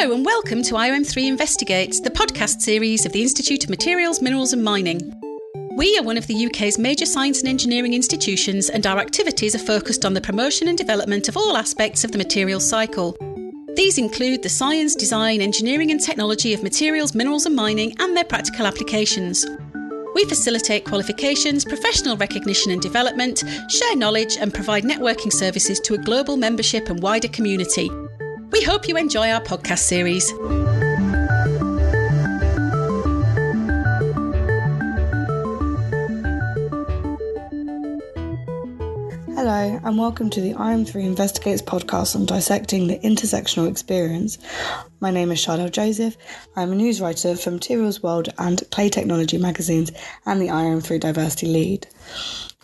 Hello, and welcome to IOM3 Investigates, the podcast series of the Institute of Materials, Minerals and Mining. We are one of the UK's major science and engineering institutions, and our activities are focused on the promotion and development of all aspects of the materials cycle. These include the science, design, engineering, and technology of materials, minerals, and mining, and their practical applications. We facilitate qualifications, professional recognition and development, share knowledge, and provide networking services to a global membership and wider community. We hope you enjoy our podcast series. Hello, and welcome to the IOM3 Investigates podcast on dissecting the intersectional experience. My name is Charlotte Joseph. I'm a news writer for Materials World and Clay Technology magazines and the IOM3 Diversity Lead.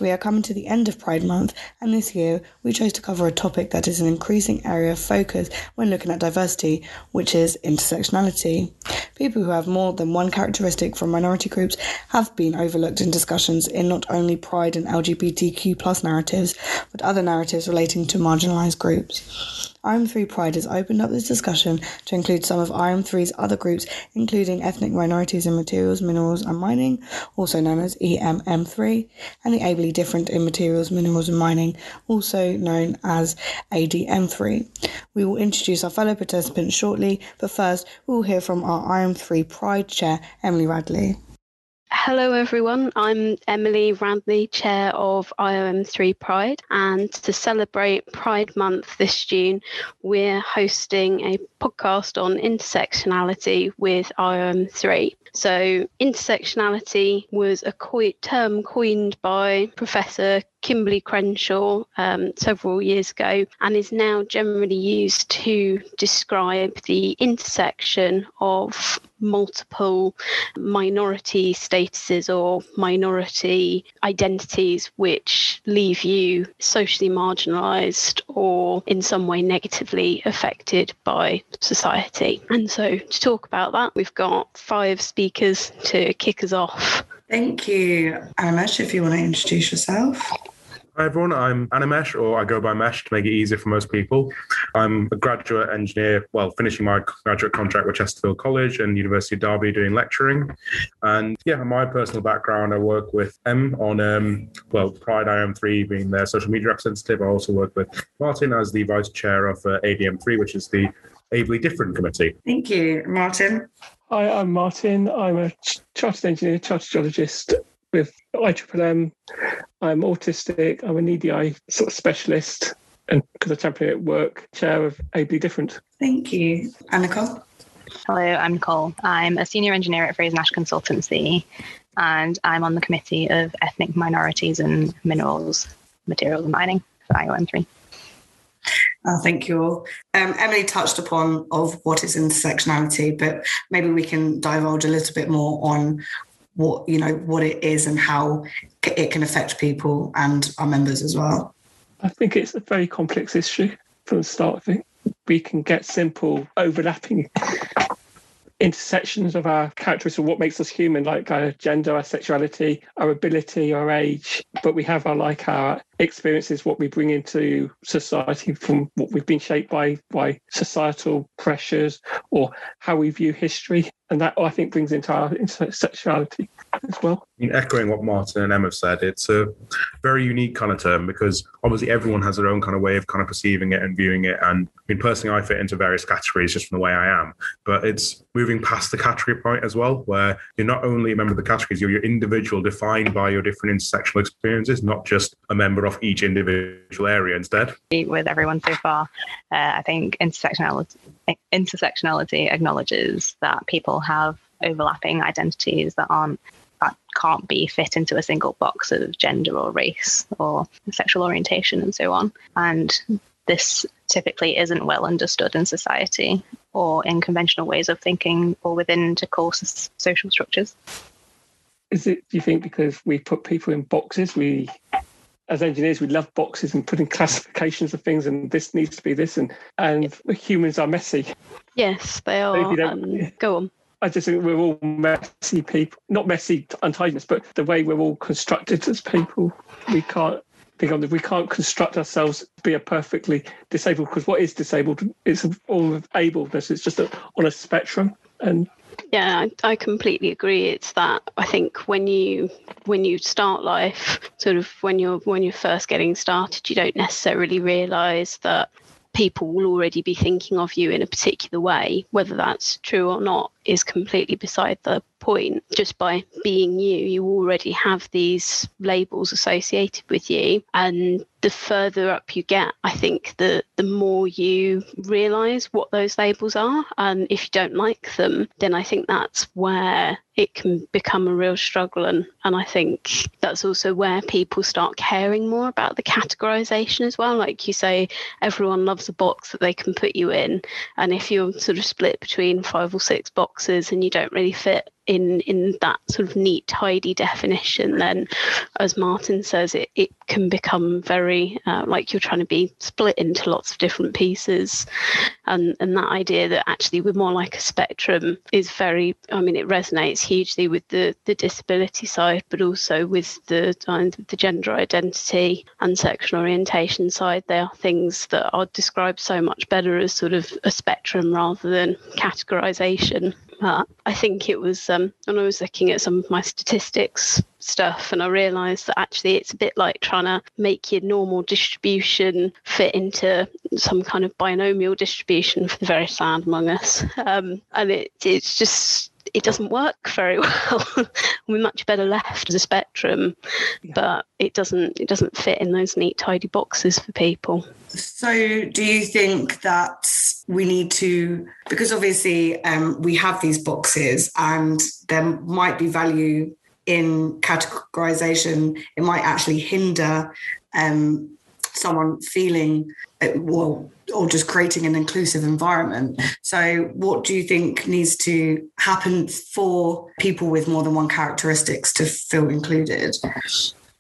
We are coming to the end of Pride Month, and this year we chose to cover a topic that is an increasing area of focus when looking at diversity, which is intersectionality. People who have more than one characteristic from minority groups have been overlooked in discussions in not only Pride and LGBTQ plus narratives, but other narratives relating to marginalised groups. IOM3 Pride has opened up this discussion to include some of IOM3's other groups, including ethnic minorities in materials, minerals, and mining, also known as EMM3, and the ably different in materials, minerals, and mining, also known as ADM3. We will introduce our fellow participants shortly, but first we will hear from our IOM3 Pride Chair, Emily Radley. Hello, everyone. I'm Emily Radley, Chair of IOM3 Pride. And to celebrate Pride Month this June, we're hosting a podcast on intersectionality with IOM3. So, intersectionality was a term coined by Professor Kimberlé Crenshaw um, several years ago and is now generally used to describe the intersection of multiple minority statuses or minority identities which leave you socially marginalised or in some way negatively affected by society. And so, to talk about that, we've got five speakers to kick us off. Thank you. Animesh, if you want to introduce yourself. Hi everyone, I'm Animesh, or I go by Mesh to make it easier for most people. I'm a graduate engineer, well, finishing my graduate contract with Chesterfield College and University of Derby doing lecturing. And yeah, my personal background, I work with Em on, um, well, Pride IOM3 being their social media representative. I also work with Martin as the vice chair of uh, ADM3, which is the Ably Different Committee. Thank you. Martin? Hi, I'm Martin. I'm a chartered engineer, chartered geologist with IMMM. I'm autistic. I'm an EDI sort of specialist, and because I champion at work, chair of Ably Different. Thank you. And Nicole? Hello, I'm Nicole. I'm a senior engineer at Frazer-Nash Consultancy, and I'm on the committee of ethnic minorities and minerals, materials and mining for IOM3. Oh, thank you all. Um, Emily touched upon of what is intersectionality, but maybe we can divulge a little bit more on what you know what it is and how it can affect people and our members as well. I think it's a very complex issue from the start. I think we can get simple overlapping intersections of our characteristics of what makes us human, like our gender, our sexuality, our ability, our age, but we have our like our experiences, what we bring into society from what we've been shaped by by societal pressures or how we view history. And that I think brings into our intersectionality as well. I mean, echoing what Martin and Emma said, it's a very unique kind of term because obviously everyone has their own kind of way of kind of perceiving it and viewing it. And I mean, personally, I fit into various categories just from the way I am. But it's moving past the category point as well, where you're not only a member of the categories, you're your individual defined by your different intersectional experiences, not just a member of each individual area instead. With everyone so far, uh, I think intersectionality, intersectionality acknowledges that people have overlapping identities that aren't that can't be fit into a single box of gender or race or sexual orientation and so on. And this typically isn't well understood in society or in conventional ways of thinking or within course social structures. Is it, do you think, because we put people in boxes, we as engineers, we love boxes and putting classifications of things, and this needs to be this, and and humans are messy. Yes, they are. Um, go on. I just think we're all messy people, not messy untidiness, but the way we're all constructed as people, we can't. We can't construct ourselves to be a perfectly disabled because what is disabled is all of ableness. It's just a, on a spectrum, and yeah, I, completely agree. It's that I think when you when you start life, sort of when you're when you're first getting started, you don't necessarily realise that people will already be thinking of you in a particular way. Whether that's true or not is completely beside the point. Just by being you, you already have these labels associated with you. And the further up you get, I think the the more you realise what those labels are. And if you don't like them, then I think that's where it can become a real struggle. And, and I think that's also where people start caring more about the categorization as well. Like you say, everyone loves a box that they can put you in. And if you're sort of split between five or six boxes and you don't really fit in in that sort of neat tidy definition then as martin says it, it can become very uh, like you're trying to be split into lots of different pieces. And and that idea that actually we're more like a spectrum is very i mean it resonates hugely with the the disability side but also with the uh, the gender identity and sexual orientation side. They are things that are described so much better as sort of a spectrum rather than categorization but I think it was um, when I was looking at some of my statistics stuff, and I realised that actually it's a bit like trying to make your normal distribution fit into some kind of binomial distribution for the very sad among us, um, and it, it's just it doesn't work very well. We're much better left as a spectrum, yeah. but it doesn't it doesn't fit in those neat tidy boxes for people. So, do you think that we need to, because obviously um, we have these boxes and there might be value in categorization, it might actually hinder um, someone feeling uh, well or just creating an inclusive environment so what do you think needs to happen for people with more than one characteristics to feel included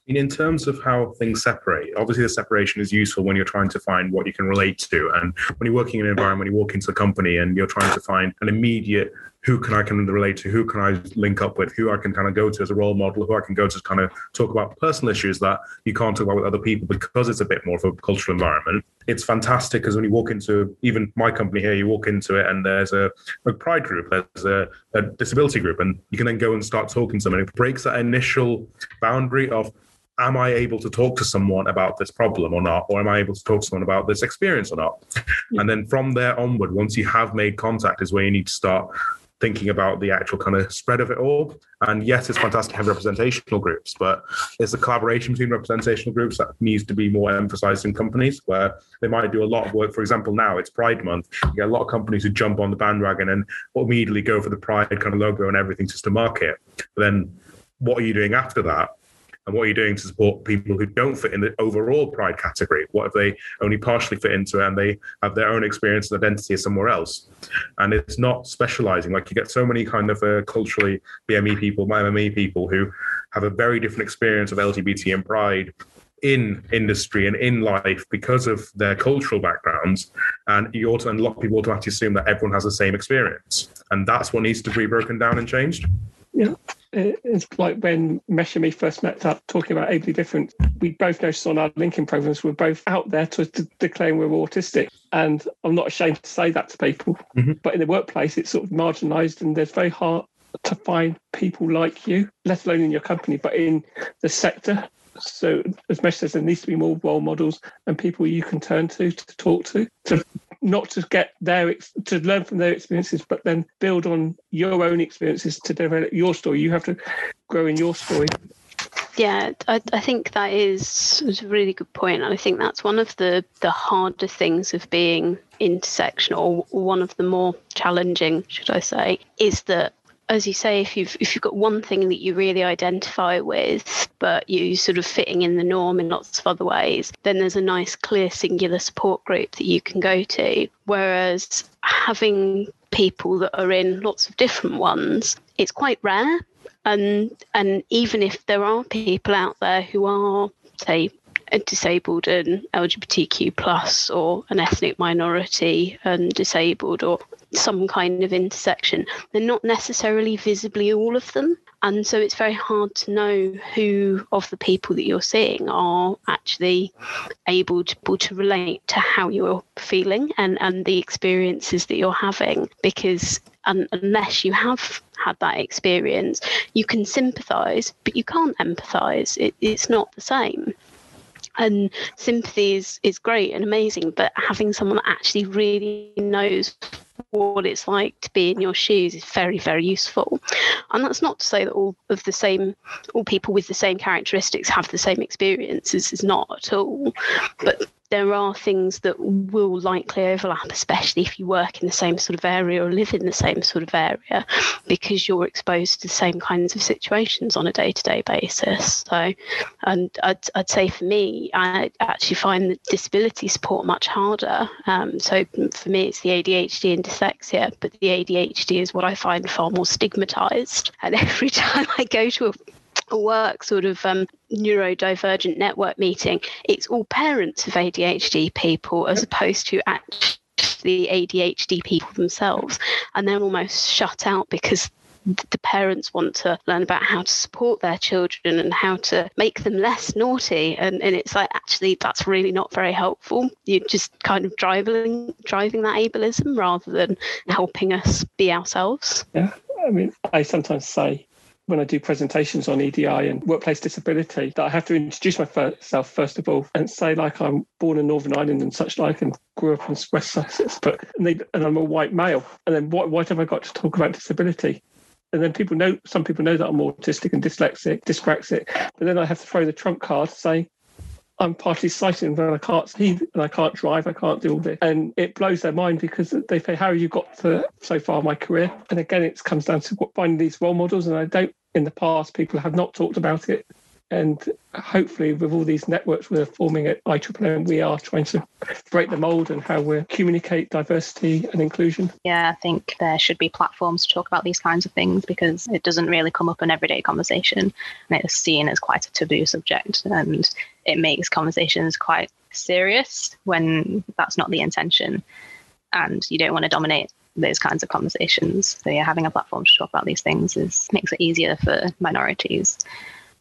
in terms of how things separate, obviously the separation is useful when you're trying to find what you can relate to. And when you're working in an environment, you walk into a company and you're trying to find an immediate who can I can relate to, who can I link up with, who I can kind of go to as a role model, who I can go to kind of talk about personal issues that you can't talk about with other people because it's a bit more of a cultural environment. It's fantastic because when you walk into even my company here, you walk into it and there's a, a pride group, there's a, a disability group, and you can then go and start talking to someone. It breaks that initial boundary of am I able to talk to someone about this problem or not? Or am I able to talk to someone about this experience or not? Yeah. And then from there onward, once you have made contact, is where you need to start thinking about the actual kind of spread of it all. And yes, it's fantastic to have representational groups, but it's the collaboration between representational groups that needs to be more emphasized in companies where they might do a lot of work. For example, now it's Pride Month. You get a lot of companies who jump on the bandwagon and immediately go for the Pride kind of logo and everything just to market. But then what are you doing after that? And what are you doing to support people who don't fit in the overall pride category? What if they only partially fit into it and they have their own experience and identity somewhere else? And it's not specializing. Like you get so many kind of uh, culturally bme people mme people who have a very different experience of lgbt and pride in industry and in life because of their cultural backgrounds. And you also and a lot of people automatically assume that everyone has the same experience. And that's what needs to be broken down and changed. Yeah it's like when Mesh and me first met up talking about ably different. We both noticed on our linking programs we're both out there to, to declaring we're autistic, and I'm not ashamed to say that to people. Mm-hmm. But in the workplace, it's sort of marginalised, and there's very hard to find people like you, let alone in your company, but in the sector. So, as Mesh says, there needs to be more role models and people you can turn to to talk to to not to get their to learn from their experiences, but then build on your own experiences to develop your story. You have to grow in your story. Yeah, I, I think that is, a really good point, and I think that's one of the the harder things of being intersectional, one of the more challenging, should I say, is that as you say, if you've if you've got one thing that you really identify with, but you sort of fitting in the norm in lots of other ways, then there's a nice, clear, singular support group that you can go to. Whereas having people that are in lots of different ones, it's quite rare. And and even if there are people out there who are, say, disabled and LGBTQ plus or an ethnic minority and disabled or some kind of intersection. They're not necessarily visibly all of them. And so it's very hard to know who of the people that you're seeing are actually able to, to relate to how you're feeling and, and the experiences that you're having because un- unless you have had that experience, you can sympathize, but you can't empathize. It, it's not the same and sympathy is, is great and amazing but having someone that actually really knows what it's like to be in your shoes is very very useful. And that's not to say that all of the same all people with the same characteristics have the same experiences is not at all. But there are things that will likely overlap, especially if you work in the same sort of area or live in the same sort of area, because you're exposed to the same kinds of situations on a day to day basis. So, and I'd, I'd say for me, I actually find the disability support much harder. Um, so for me, it's the ADHD and dyslexia, but the ADHD is what I find far more stigmatized. And every time I go to a work sort of um, neurodivergent network meeting, it's all parents of ADHD people as opposed to actually ADHD people themselves. And they're almost shut out because the parents want to learn about how to support their children and how to make them less naughty. And, and it's like actually that's really not very helpful. You're just kind of driving driving that ableism rather than helping us be ourselves. Yeah i mean i sometimes say when I do presentations on EDI and workplace disability that I have to introduce myself first of all and say like I'm born in Northern Ireland and such like and grew up in West Sussex, but and, they, and I'm a white male. And then what, what have I got to talk about disability? And then people know some people know that I'm autistic and dyslexic, dyspraxic, but then I have to throw the trump card say I'm partly sighted and I can't see and I can't drive, I can't do all this. And it blows their mind because they say, How have you got to so far my career? And again, it comes down to finding these role models. And I don't, in the past, people have not talked about it. And hopefully, with all these networks we're forming at IEEE, we are trying to break the mold and how we communicate diversity and inclusion. Yeah, I think there should be platforms to talk about these kinds of things because it doesn't really come up in everyday conversation and it's seen as quite a taboo subject and it makes conversations quite serious when that's not the intention and you don't want to dominate those kinds of conversations. So yeah, having a platform to talk about these things is makes it easier for minorities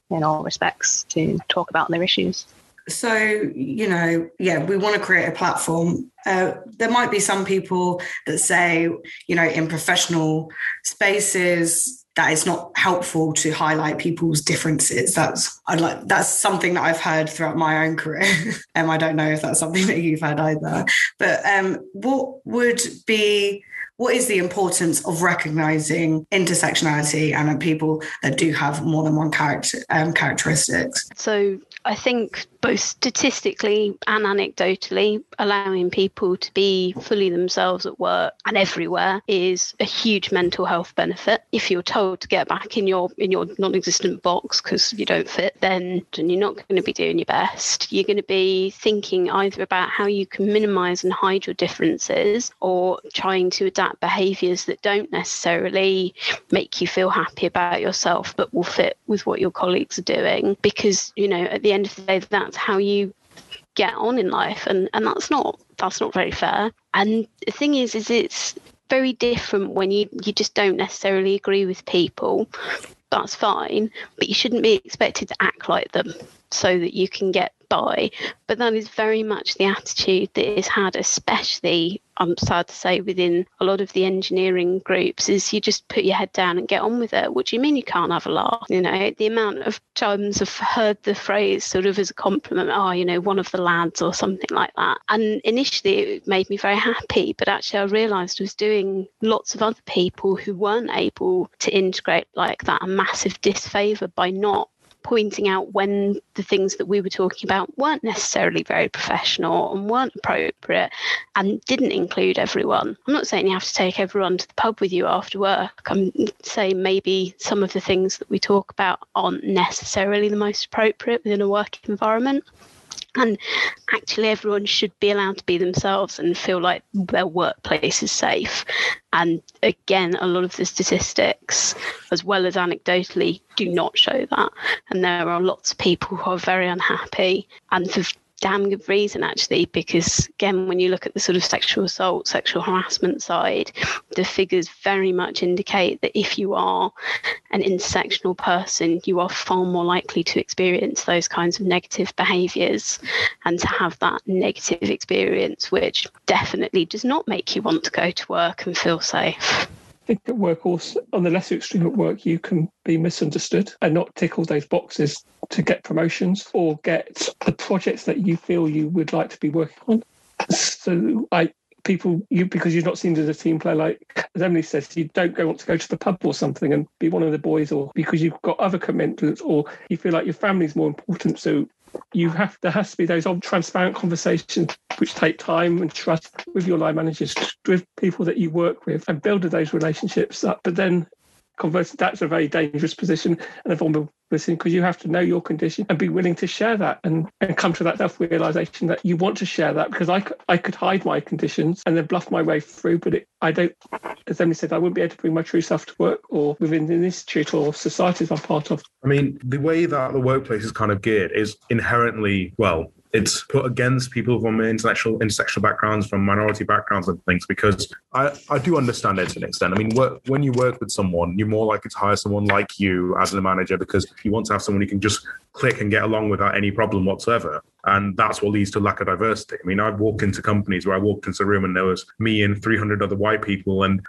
in all respects to talk about their issues. So, you know, yeah, we want to create a platform. Uh, there might be some people that say, you know, in professional spaces, that it's not helpful to highlight people's differences. That's I like that's something that I've heard throughout my own career. and I don't know if that's something that you've had either. But um, what would be what is the importance of recognizing intersectionality and people that do have more than one character um, characteristics? So I think both statistically and anecdotally, allowing people to be fully themselves at work and everywhere is a huge mental health benefit. If you're told to get back in your in your non-existent box because you don't fit, then, then you're not going to be doing your best. You're going to be thinking either about how you can minimise and hide your differences, or trying to adapt behaviours that don't necessarily make you feel happy about yourself, but will fit with what your colleagues are doing. Because you know, at the end of the day, that that's how you get on in life and and that's not that's not very fair and the thing is is it's very different when you you just don't necessarily agree with people that's fine but you shouldn't be expected to act like them so that you can get by. But that is very much the attitude that is had, especially, I'm sad to say, within a lot of the engineering groups, is you just put your head down and get on with it. What do you mean you can't have a laugh? You know, the amount of times I've heard the phrase sort of as a compliment, oh, you know, one of the lads or something like that. And initially it made me very happy, but actually I realised I was doing lots of other people who weren't able to integrate like that a massive disfavour by not pointing out when the things that we were talking about weren't necessarily very professional and weren't appropriate and didn't include everyone. I'm not saying you have to take everyone to the pub with you after work. I'm saying maybe some of the things that we talk about aren't necessarily the most appropriate within a work environment. And actually, everyone should be allowed to be themselves and feel like their workplace is safe. And again, a lot of the statistics, as well as anecdotally, do not show that. And there are lots of people who are very unhappy and for damn good reason actually because again when you look at the sort of sexual assault sexual harassment side the figures very much indicate that if you are an intersectional person you are far more likely to experience those kinds of negative behaviors and to have that negative experience which definitely does not make you want to go to work and feel safe think at work also on the lesser extreme at work you can be misunderstood and not tick all those boxes to get promotions or get the projects that you feel you would like to be working on. So I people you because you're not seen as a team player like as Emily says you don't go want to go to the pub or something and be one of the boys or because you've got other commitments or you feel like your family's more important so you have there has to be those transparent conversations which take time and trust with your line managers with people that you work with and build those relationships up. But then conversely that's a very dangerous position and a vulnerable position because you have to know your condition and be willing to share that and, and come to that self-realization that you want to share that because I, I could hide my conditions and then bluff my way through but it, I don't as Emily said I wouldn't be able to bring my true self to work or within an institute or societies I'm part of I mean the way that the workplace is kind of geared is inherently well it's put against people from international intersectional backgrounds, from minority backgrounds and things, because I, I do understand it to an extent. I mean, work, when you work with someone, you're more likely to hire someone like you as a manager because you want to have someone you can just click and get along without any problem whatsoever. And that's what leads to lack of diversity. I mean, I've walked into companies where I walked into a room and there was me and 300 other white people, and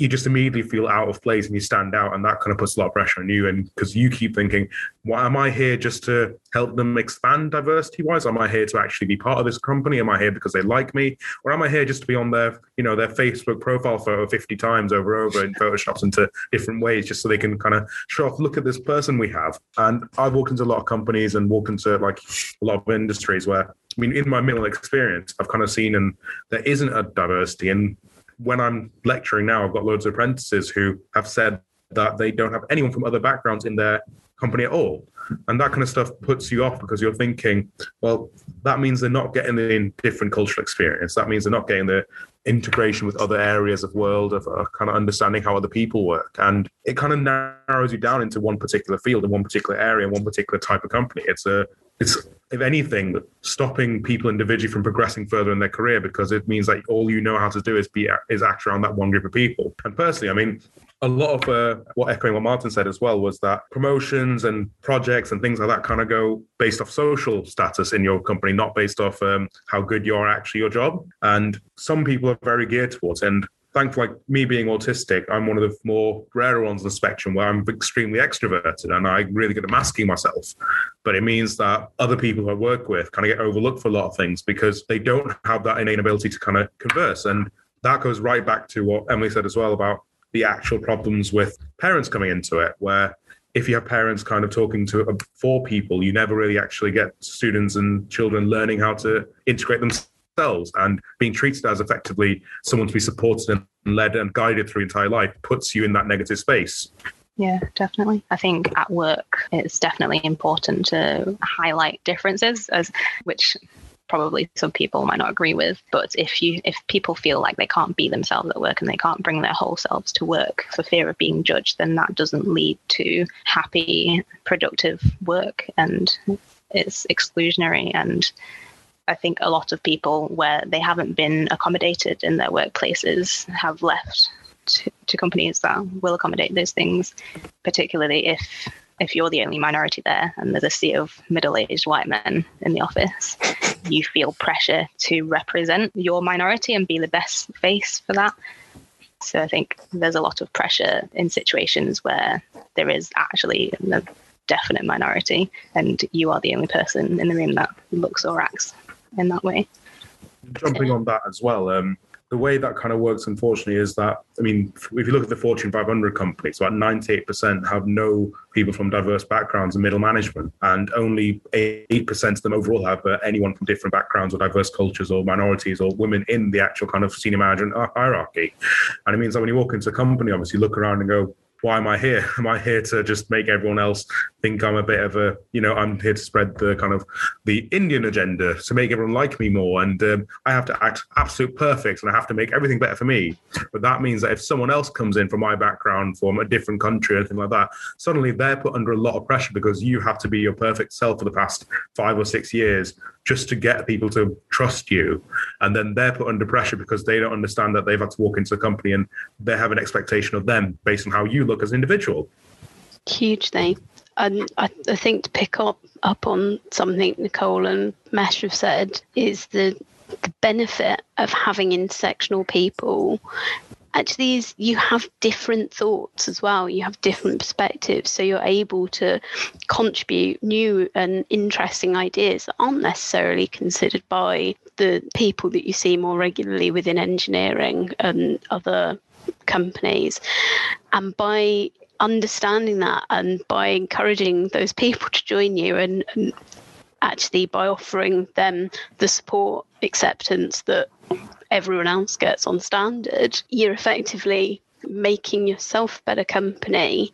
you just immediately feel out of place and you stand out and that kind of puts a lot of pressure on you. And because you keep thinking why am i here just to help them expand diversity wise am i here to actually be part of this company? Am i here because they like me? Or am i here just to be on their you know their facebook profile photo 50 times over and over in photoshops into different ways just so they can kind of show off look at this person we have. And i've walked into a lot of companies and walked into like a lot of industries where I mean, in my middle experience, I've kind of seen and there isn't a diversity. And when I'm lecturing now, I've got loads of apprentices who have said that they don't have anyone from other backgrounds in their company at all. And that kind of stuff puts you off because you're thinking, well, that means they're not getting the different cultural experience. That means they're not getting the integration with other areas of world of uh, kind of understanding how other people work and it kind of narrows you down into one particular field in one particular area in one particular type of company it's a it's if anything stopping people individually from progressing further in their career because it means that all you know how to do is be is act around that one group of people and personally i mean a lot of uh, what echoing what Martin said as well was that promotions and projects and things like that kind of go based off social status in your company, not based off um, how good you are actually your job. And some people are very geared towards. And thankfully, like me being autistic, I'm one of the more rarer ones on the spectrum where I'm extremely extroverted and I really good at masking myself. But it means that other people I work with kind of get overlooked for a lot of things because they don't have that innate ability to kind of converse. And that goes right back to what Emily said as well about the actual problems with parents coming into it, where if you have parents kind of talking to uh, for people, you never really actually get students and children learning how to integrate themselves themselves and being treated as effectively someone to be supported and led and guided through entire life puts you in that negative space. Yeah, definitely. I think at work it's definitely important to highlight differences as which probably some people might not agree with but if you if people feel like they can't be themselves at work and they can't bring their whole selves to work for fear of being judged then that doesn't lead to happy productive work and it's exclusionary and I think a lot of people where they haven't been accommodated in their workplaces have left to, to companies that will accommodate those things, particularly if if you're the only minority there and there's a sea of middle-aged white men in the office, you feel pressure to represent your minority and be the best face for that. So I think there's a lot of pressure in situations where there is actually a definite minority and you are the only person in the room that looks or acts in that way. Jumping on that as well, um, the way that kind of works, unfortunately, is that I mean, if you look at the Fortune 500 companies, about 98% have no people from diverse backgrounds in middle management, and only 8% of them overall have uh, anyone from different backgrounds or diverse cultures or minorities or women in the actual kind of senior management hierarchy. And it means that when you walk into a company, obviously, you look around and go, why am I here? Am I here to just make everyone else think I'm a bit of a, you know, I'm here to spread the kind of the Indian agenda to make everyone like me more. And um, I have to act absolute perfect and I have to make everything better for me. But that means that if someone else comes in from my background, from a different country, or anything like that, suddenly they're put under a lot of pressure because you have to be your perfect self for the past five or six years just to get people to trust you. And then they're put under pressure because they don't understand that they've had to walk into a company and they have an expectation of them based on how you look as an individual. Huge thing. And I, I think to pick up up on something Nicole and Mesh have said is the the benefit of having intersectional people actually is you have different thoughts as well. You have different perspectives. So you're able to contribute new and interesting ideas that aren't necessarily considered by the people that you see more regularly within engineering and other companies. And by understanding that and by encouraging those people to join you and, and actually by offering them the support acceptance that everyone else gets on standard you're effectively making yourself better company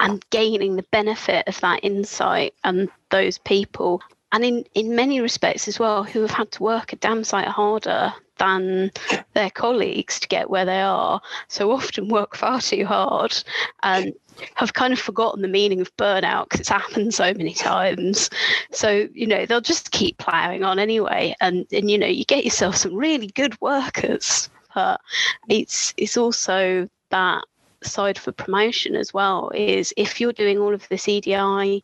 and gaining the benefit of that insight and those people. And in, in many respects as well who have had to work a damn sight harder than their colleagues to get where they are, so often work far too hard and have kind of forgotten the meaning of burnout because it's happened so many times. So, you know, they'll just keep ploughing on anyway. And, and you know, you get yourself some really good workers. But it's it's also that side for promotion as well is if you're doing all of this EDI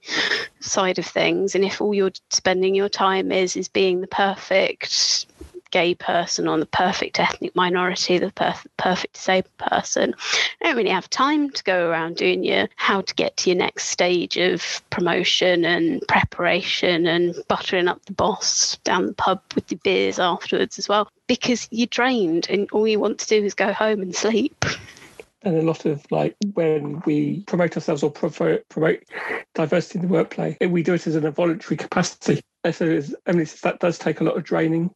side of things and if all you're spending your time is is being the perfect gay person or the perfect ethnic minority, the perf- perfect disabled person. I don't really have time to go around doing your how to get to your next stage of promotion and preparation and buttering up the boss down the pub with the beers afterwards as well because you're drained and all you want to do is go home and sleep. and a lot of like when we promote ourselves or promote, diversity in the workplace, we do it as an involuntary capacity. And so, Emily says, that does take a lot of draining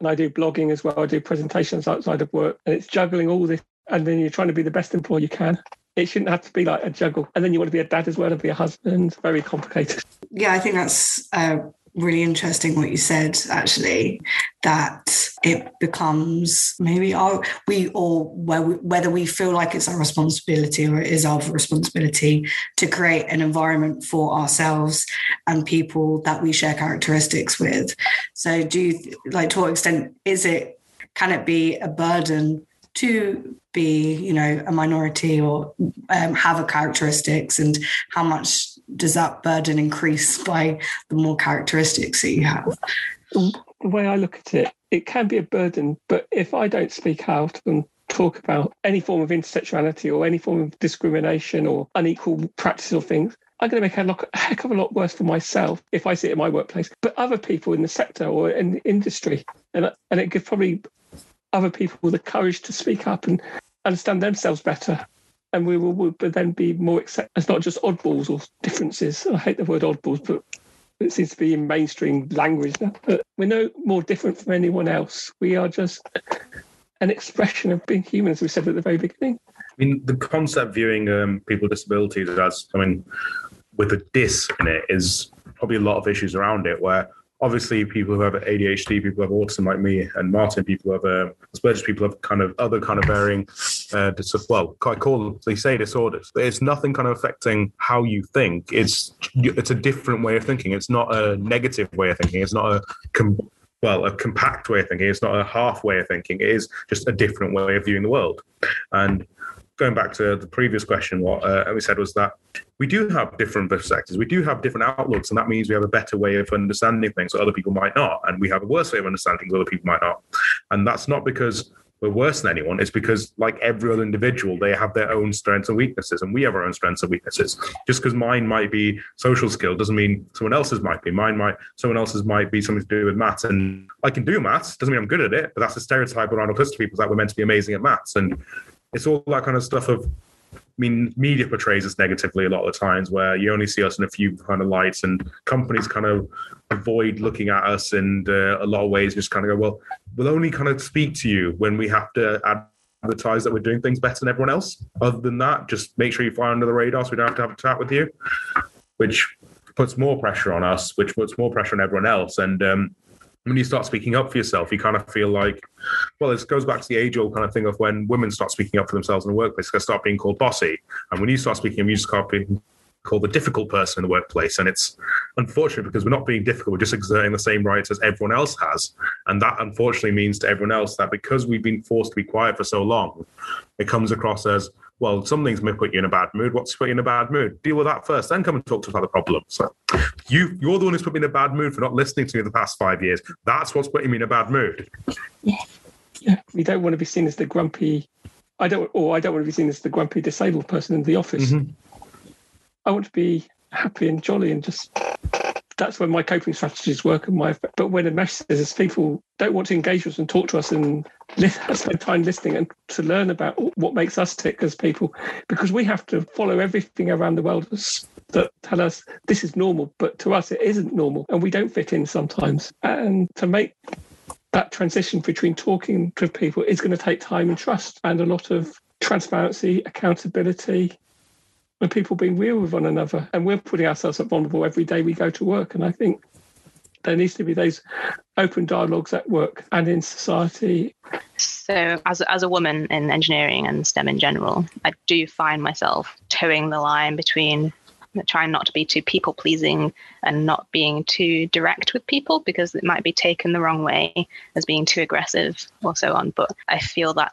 and I do blogging as well. I do presentations outside of work, and it's juggling all this. And then you're trying to be the best employee you can. It shouldn't have to be like a juggle. And then you want to be a dad as well and be a husband. Very complicated. Yeah, I think that's uh, really interesting what you said actually that it becomes maybe our we or whether we feel like it's our responsibility or it is our responsibility to create an environment for ourselves and people that we share characteristics with. So do you like to what extent is it can it be a burden to be you know a minority or um, have a characteristics and how much does that burden increase by the more characteristics that you have? The way I look at it, it can be a burden, but if I don't speak out and talk about any form of intersexuality or any form of discrimination or unequal practice or things, I'm going to make a, lot, a heck of a lot worse for myself if I see it in my workplace, but other people in the sector or in the industry. And, and it gives probably other people the courage to speak up and understand themselves better and we will, will then be more as not just oddballs or differences. I hate the word oddballs, but it seems to be in mainstream language now. But we're no more different from anyone else. We are just an expression of being human, as we said at the very beginning. I mean, the concept viewing um, people with disabilities as, I mean, with a dis in it is probably a lot of issues around it where obviously people who have ADHD, people who have autism like me and Martin, people who have uh, Asperger's, people have kind of other kind of varying, uh, dis- well, I call them, they say disorders, but it's nothing kind of affecting how you think. It's it's a different way of thinking. It's not a negative way of thinking. It's not a com- well, a compact way of thinking. It's not a half way of thinking. It is just a different way of viewing the world. And going back to the previous question, what uh, we said was that we do have different perspectives, we do have different outlooks, and that means we have a better way of understanding things that other people might not, and we have a worse way of understanding things other people might not. And that's not because we're worse than anyone. It's because, like every other individual, they have their own strengths and weaknesses, and we have our own strengths and weaknesses. Just because mine might be social skill doesn't mean someone else's might be. Mine might, someone else's might be something to do with maths, and I can do maths. Doesn't mean I'm good at it, but that's a stereotype around autistic people that we're meant to be amazing at maths, and it's all that kind of stuff of I mean, media portrays us negatively a lot of the times where you only see us in a few kind of lights and companies kind of avoid looking at us in uh, a lot of ways, just kind of go, well, we'll only kind of speak to you when we have to advertise that we're doing things better than everyone else. Other than that, just make sure you fly under the radar so we don't have to have a chat with you, which puts more pressure on us, which puts more pressure on everyone else. And um, when you start speaking up for yourself, you kind of feel like, well, this goes back to the age old kind of thing of when women start speaking up for themselves in the workplace, they start being called bossy. And when you start speaking up, you start being called the difficult person in the workplace. And it's unfortunate because we're not being difficult, we're just exerting the same rights as everyone else has. And that unfortunately means to everyone else that because we've been forced to be quiet for so long, it comes across as, well, some things may put you in a bad mood. What's put you in a bad mood? Deal with that first, then come and talk to us about the problem. So you you're the one who's put me in a bad mood for not listening to me the past five years. That's what's putting me in a bad mood. Yeah. Yeah. We don't want to be seen as the grumpy I don't or I don't want to be seen as the grumpy disabled person in the office. Mm-hmm. I want to be happy and jolly and just that's when my coping strategies work and my but when a message is people don't want to engage with us and talk to us and spend time listening and to learn about what makes us tick as people because we have to follow everything around the world that tell us this is normal but to us it isn't normal and we don't fit in sometimes. And to make that transition between talking to people is going to take time and trust and a lot of transparency accountability and people being real with one another. And we're putting ourselves at vulnerable every day we go to work. And I think there needs to be those open dialogues at work and in society. So, as, as a woman in engineering and STEM in general, I do find myself toeing the line between trying not to be too people pleasing and not being too direct with people because it might be taken the wrong way as being too aggressive or so on. But I feel that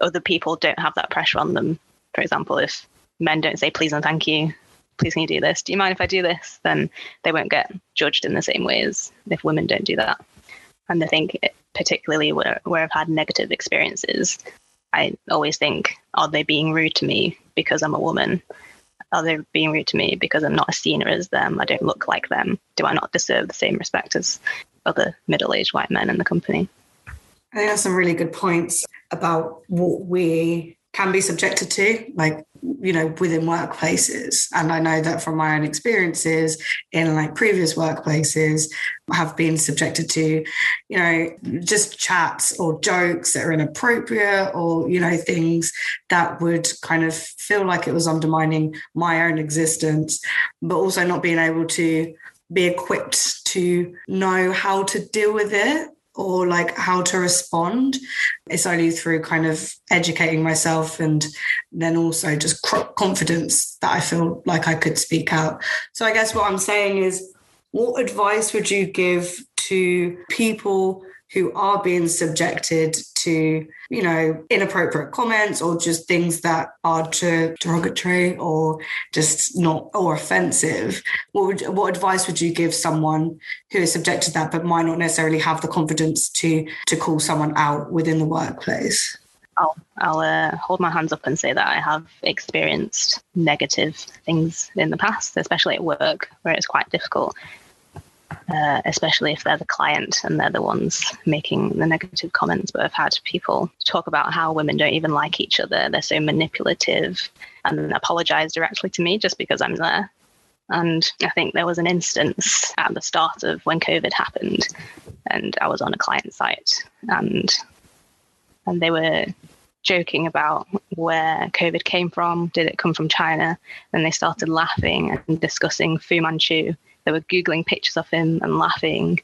other people don't have that pressure on them. For example, if men don't say please and thank you. Please can you do this? Do you mind if i do this? Then they won't get judged in the same way as if women don't do that. And i think eh, particularly where, where i've had negative experiences i always think are they being rude to me because i'm a woman? Are they being rude to me because i'm not as senior as them? I don't look like them. Do i not deserve the same respect as other middle-aged white men in the company? I think that's some really good points about what we can be subjected to like you know within workplaces. And i know that from my own experiences in like previous workplaces have been subjected to you know just chats or jokes that are inappropriate or you know things that would kind of feel like it was undermining my own existence but also not being able to be equipped to know how to deal with it or like how to respond. It's only through kind of educating myself and then also just confidence that I feel like I could speak out. So I guess what I'm saying is, what advice would you give to people who are being subjected to, you know, inappropriate comments or just things that are too derogatory or just not or offensive. What would what advice would you give someone who is subjected to that but might not necessarily have the confidence to to call someone out within the workplace? I'll, I'll uh, hold my hands up and say that I have experienced negative things in the past, especially at work, where it's quite difficult uh, especially if they're the client and they're the ones making the negative comments. But I've had people talk about how women don't even like each other, they're so manipulative, and apologize directly to me just because I'm there. And I think there was an instance at the start of when COVID happened, and I was on a client site, and and they were joking about where COVID came from. Did it come from China? And they started laughing and discussing Fu Manchu they were Googling pictures of him and laughing.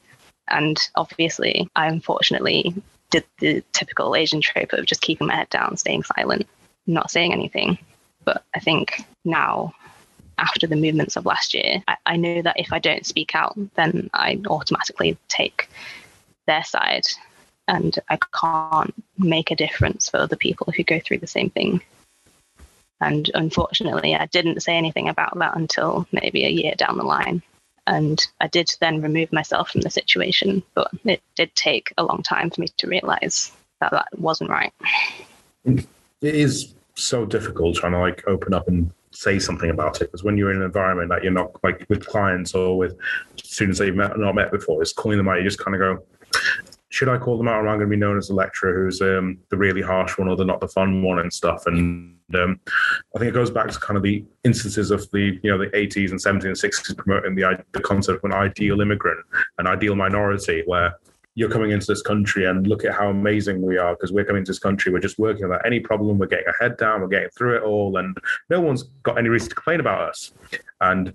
And obviously, I unfortunately did the typical Asian trope of just keeping my head down, staying silent, not saying anything. But I think now, after the movements of last year, I, I know that if I don't speak out, then I automatically take their side and I can't make a difference for other people who go through the same thing. And unfortunately, I didn't say anything about that until maybe a year down the line. And I did then remove myself from the situation, but it did take a long time for me to realize that that wasn't right. It is so difficult trying to like open up and say something about it because when you're in an environment that you're not like with clients or with students that you've met, not met before, it's calling them out. You just kind of go, should I call them out or am I going to be known as the lecturer who's um, the really harsh one or the not the fun one and stuff? And um, I think it goes back to kind of the instances of the you know the 80s and 70s and 60s promoting the the concept of an ideal immigrant, an ideal minority, where you're coming into this country and look at how amazing we are because we're coming to this country. We're just working without any problem. We're getting our head down. We're getting through it all, and no one's got any reason to complain about us. And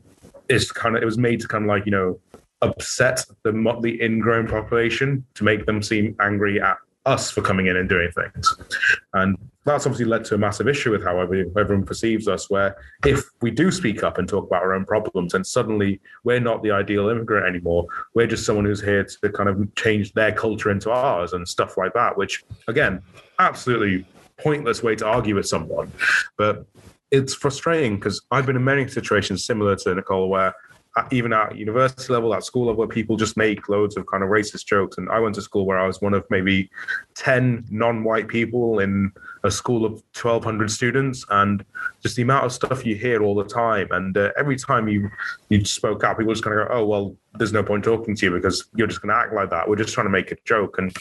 it's kind of it was made to kind of like you know upset the the ingrown population to make them seem angry at us for coming in and doing things. And that's obviously led to a massive issue with how everyone perceives us, where if we do speak up and talk about our own problems, and suddenly we're not the ideal immigrant anymore. We're just someone who's here to kind of change their culture into ours and stuff like that, which, again, absolutely pointless way to argue with someone. But it's frustrating because I've been in many situations similar to Nicole where even at university level, at school level, people just make loads of kind of racist jokes. And I went to school where I was one of maybe 10 non white people in a school of 1,200 students. And just the amount of stuff you hear all the time. And uh, every time you, you spoke up, people just kind of go, oh, well, there's no point talking to you because you're just going to act like that. We're just trying to make a joke. And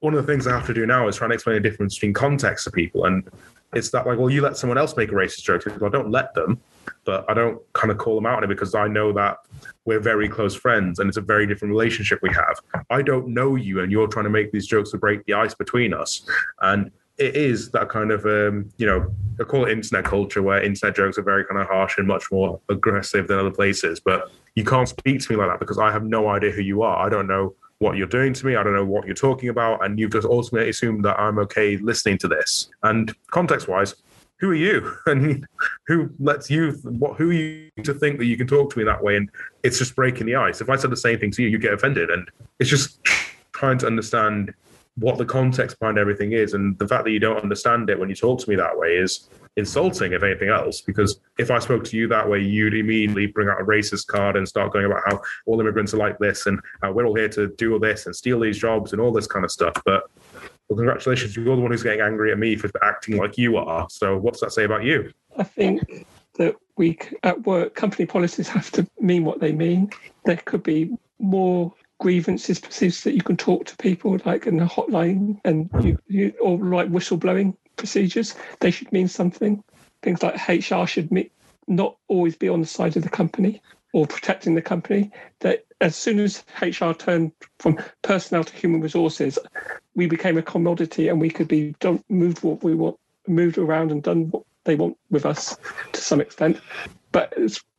one of the things I have to do now is try and explain the difference between context to people. And it's that like, well, you let someone else make a racist joke. I don't let them but I don't kind of call them out on it because I know that we're very close friends and it's a very different relationship we have. I don't know you and you're trying to make these jokes to break the ice between us. And it is that kind of, um, you know, I call it internet culture where internet jokes are very kind of harsh and much more aggressive than other places. But you can't speak to me like that because I have no idea who you are. I don't know what you're doing to me. I don't know what you're talking about. And you've just ultimately assumed that I'm okay listening to this. And context wise, who are you? And who lets you what who are you to think that you can talk to me that way? And it's just breaking the ice. If i said the same thing to you you get offended. And it's just trying to understand what the context behind everything is. And the fact that you don't understand it when you talk to me that way is insulting if anything else because if i spoke to you that way you'd immediately bring out a racist card and start going about how all immigrants are like this and we're all here to do all this and steal these jobs and all this kind of stuff. But well, congratulations, you're the one who's getting angry at me for acting like you are. So, what's that say about you? I think that we at work, company policies have to mean what they mean. There could be more grievances procedures that you can talk to people like in a hotline and you, you or like whistleblowing procedures. They should mean something. Things like HR should not always be on the side of the company or protecting the company. That as soon as HR turned from personnel to human resources, we became a commodity and we could be done, moved what we want, moved around and done what they want with us to some extent. But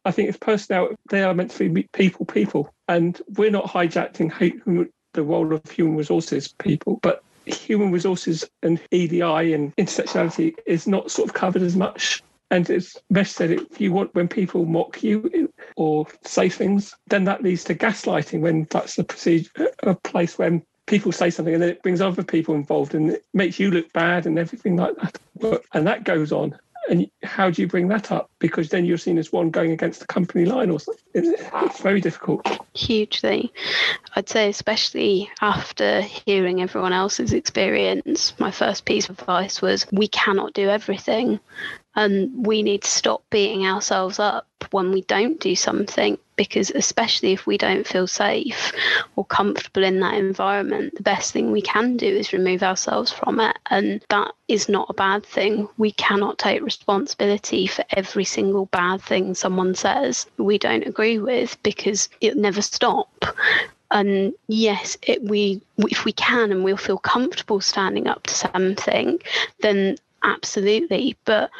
I think it's personnel, they are meant to be people, people. And we're not hijacking the role of human resources people, but human resources and EDI and intersectionality is not sort of covered as much and as Mesh said, if you want when people mock you or say things, then that leads to gaslighting when that's a procedure, a place when people say something and then it brings other people involved and it makes you look bad and everything like that. And that goes on. And how do you bring that up? Because then you're seen as one going against the company line or something. It's very difficult. Hugely. I'd say, especially after hearing everyone else's experience, my first piece of advice was we cannot do everything. And we need to stop beating ourselves up when we don't do something because, especially if we don't feel safe or comfortable in that environment, the best thing we can do is remove ourselves from it. And that is not a bad thing. We cannot take responsibility for every single bad thing someone says we don't agree with because it never stop and yes it, we if we can and we'll feel comfortable standing up to something then absolutely. But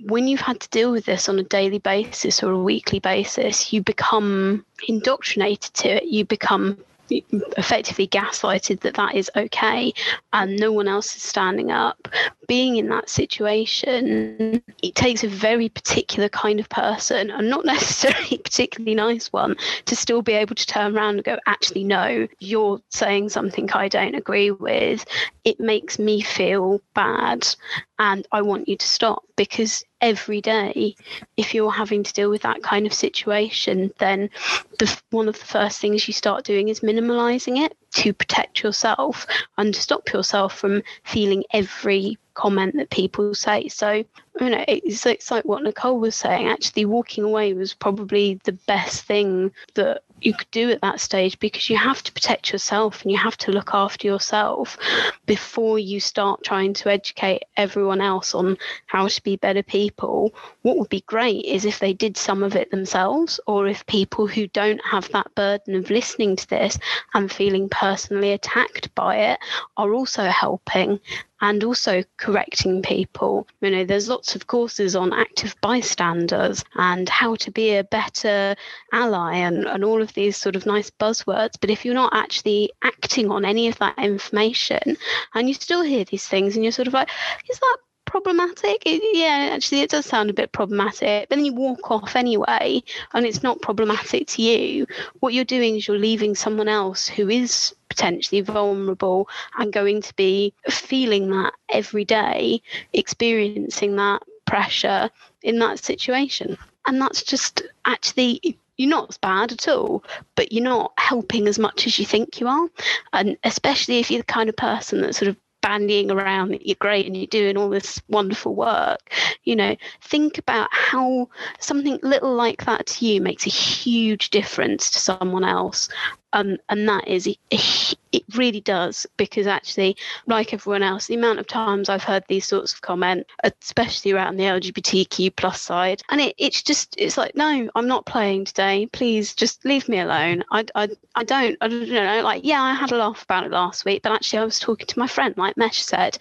when you've had to deal with this on a daily basis or a weekly basis, you become indoctrinated to it. You become effectively gaslighted that that is okay and no one else is standing up. Being in that situation it takes a very particular kind of person and not necessarily a particularly nice one to still be able to turn around and go actually no you're saying something i don't agree with. It makes me feel bad and I want you to stop because every day, if you're having to deal with that kind of situation, then the, one of the first things you start doing is minimalizing it to protect yourself and to stop yourself from feeling every comment that people say. So, you know, it's, it's like what Nicole was saying. Actually, walking away was probably the best thing that you could do at that stage because you have to protect yourself and you have to look after yourself before you start trying to educate everyone else on how to be better people. What would be great is if they did some of it themselves, or if people who don't have that burden of listening to this and feeling personally attacked by it are also helping and also correcting people. You know, there's lots of courses on active bystanders and how to be a better ally and, and all of these sort of nice buzzwords. But if you're not actually acting on any of that information and you still hear these things and you're sort of like, is that problematic? It, yeah, actually, it does sound a bit problematic. But then you walk off anyway, and it's not problematic to you. What you're doing is you're leaving someone else who is potentially vulnerable and going to be feeling that every day, experiencing that pressure in that situation. And that's just actually you're not bad at all, but you're not helping as much as you think you are. And especially if you're the kind of person that sort of bandying around that you're great and you're doing all this wonderful work you know think about how something little like that to you makes a huge difference to someone else. Um, and that is it really does because actually like everyone else the amount of times i've heard these sorts of comments especially around the lgbtq plus side and it, it's just it's like no i'm not playing today. Please just leave me alone. I, I, I don't i don't know like yeah i had a laugh about it last week but actually i was talking to my friend like mesh said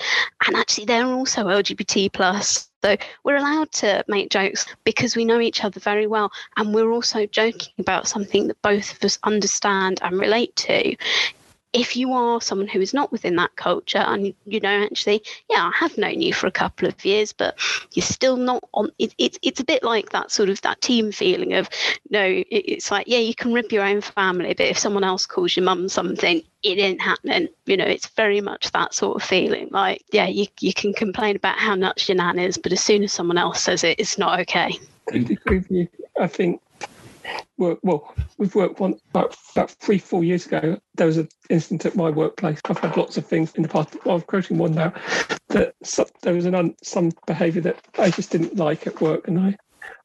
and actually they're also lgbt plus. So we're allowed to make jokes because we know each other very well. And we're also joking about something that both of us understand and relate to if you are someone who is not within that culture and you know actually yeah i have known you for a couple of years but you're still not on it, it it's a bit like that sort of that team feeling of no it, it's like yeah you can rip your own family but if someone else calls your mum something it ain't happening you know it's very much that sort of feeling like yeah you, you can complain about how nuts your nan is but as soon as someone else says it it's not okay I. I think work well we've worked one about, about three four years ago there was an incident at my workplace. I've had lots of things in the past. I'm quoting one now that some, there was an un, some behavior that i just didn't like at work and i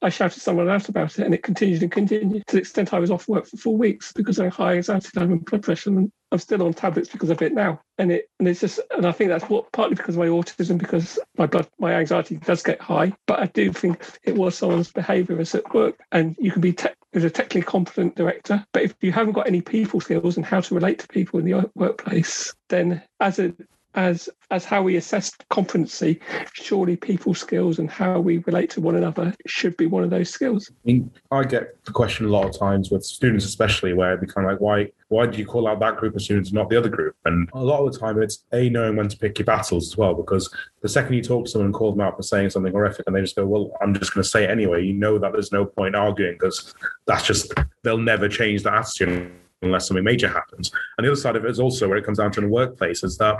I shouted someone out about it, and it continued and continued to the extent I was off work for four weeks because of high anxiety and blood pressure. And I'm still on tablets because of it now. And it and it's just and I think that's what partly because of my autism, because my blood my anxiety does get high. But I do think it was someone's behaviour at work. And you can be te- as a technically competent director, but if you haven't got any people skills and how to relate to people in the workplace, then as a as as how we assess competency, surely people skills and how we relate to one another should be one of those skills. I, get the question a lot of times with students, especially where it kind of like, why why do you call out that group of students, and not the other group? And a lot of the time, it's a knowing when to pick your battles as well, because the second you talk to someone and call them out for saying something horrific, and they just go, "Well, I'm just going to say it anyway," you know that there's no point arguing because that's just they'll never change that attitude unless something major happens. And the other side of it is also where it comes down to in the workplace is that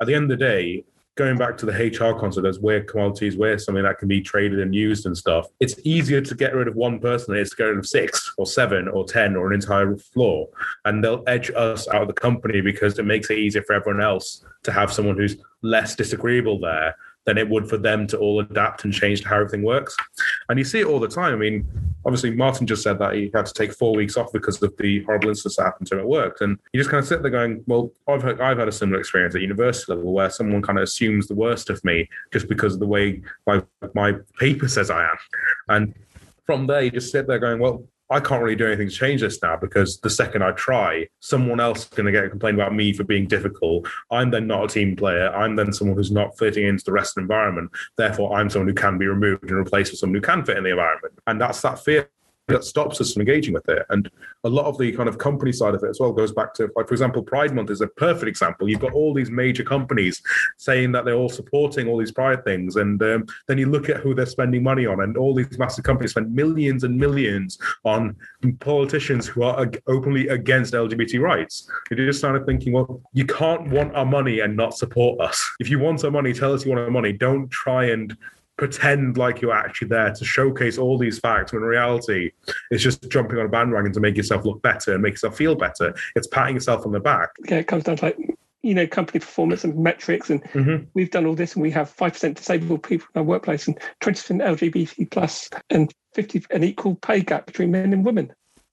at the end of the day, going back to the HR concept as where commodities, where something that can be traded and used and stuff, it's easier to get rid of one person than it is to get rid of six or seven or 10 or an entire floor. And they'll edge us out of the company because it makes it easier for everyone else to have someone who's less disagreeable there than it would for them to all adapt and change to how everything works. And you see it all the time. I mean, obviously, Martin just said that he had to take four weeks off because of the horrible incidents that happened to him at work. And you just kind of sit there going, well, I've had, I've had a similar experience at university level where someone kind of assumes the worst of me just because of the way my, my paper says I am. And from there, you just sit there going, well, I can't really do anything to change this now because the second I try, someone else is going to get a complaint about me for being difficult. I'm then not a team player. I'm then someone who's not fitting into the rest of the environment. Therefore, I'm someone who can be removed and replaced with someone who can fit in the environment. And that's that fear that stops us from engaging with it. And a lot of the kind of company side of it as well goes back to, like, for example, Pride Month is a perfect example. You've got all these major companies saying that they're all supporting all these pride things. And um, then you look at who they're spending money on, and all these massive companies spend millions and millions on politicians who are openly against LGBT rights. You're just started thinking, well, you can't want our money and not support us. If you want our money, tell us you want our money. Don't try and pretend like you're actually there to showcase all these facts when in reality it's just jumping on a bandwagon to make yourself look better and make yourself feel better it's patting yourself on the back yeah it comes down to like you know company performance and metrics and mm-hmm. we've done all this and we have 5% disabled people in our workplace and 20% lgbt plus and 50 an equal pay gap between men and women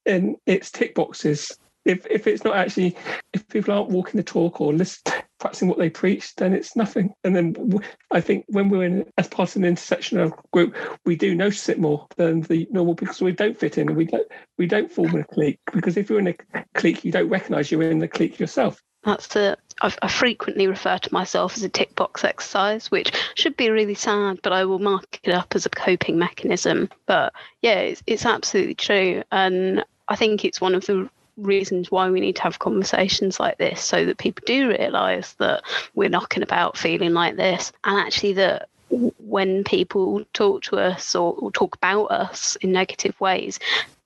and it's tick boxes. If if it's not actually, if people aren't walking the talk or listen, practicing what they preach, then it's nothing. And then I think when we're in as part of an intersectional group, we do notice it more than the normal because we don't fit in and we don't we don't form a clique. Because if you're in a clique, you don't recognise you're in the clique yourself. That's it. I frequently refer to myself as a tick box exercise, which should be really sad, but I will mark it up as a coping mechanism. But yeah, it's, it's absolutely true. And I think it's one of the reasons why we need to have conversations like this so that people do realize that we're knocking about feeling like this. And actually that when people talk to us or, or talk about us in negative ways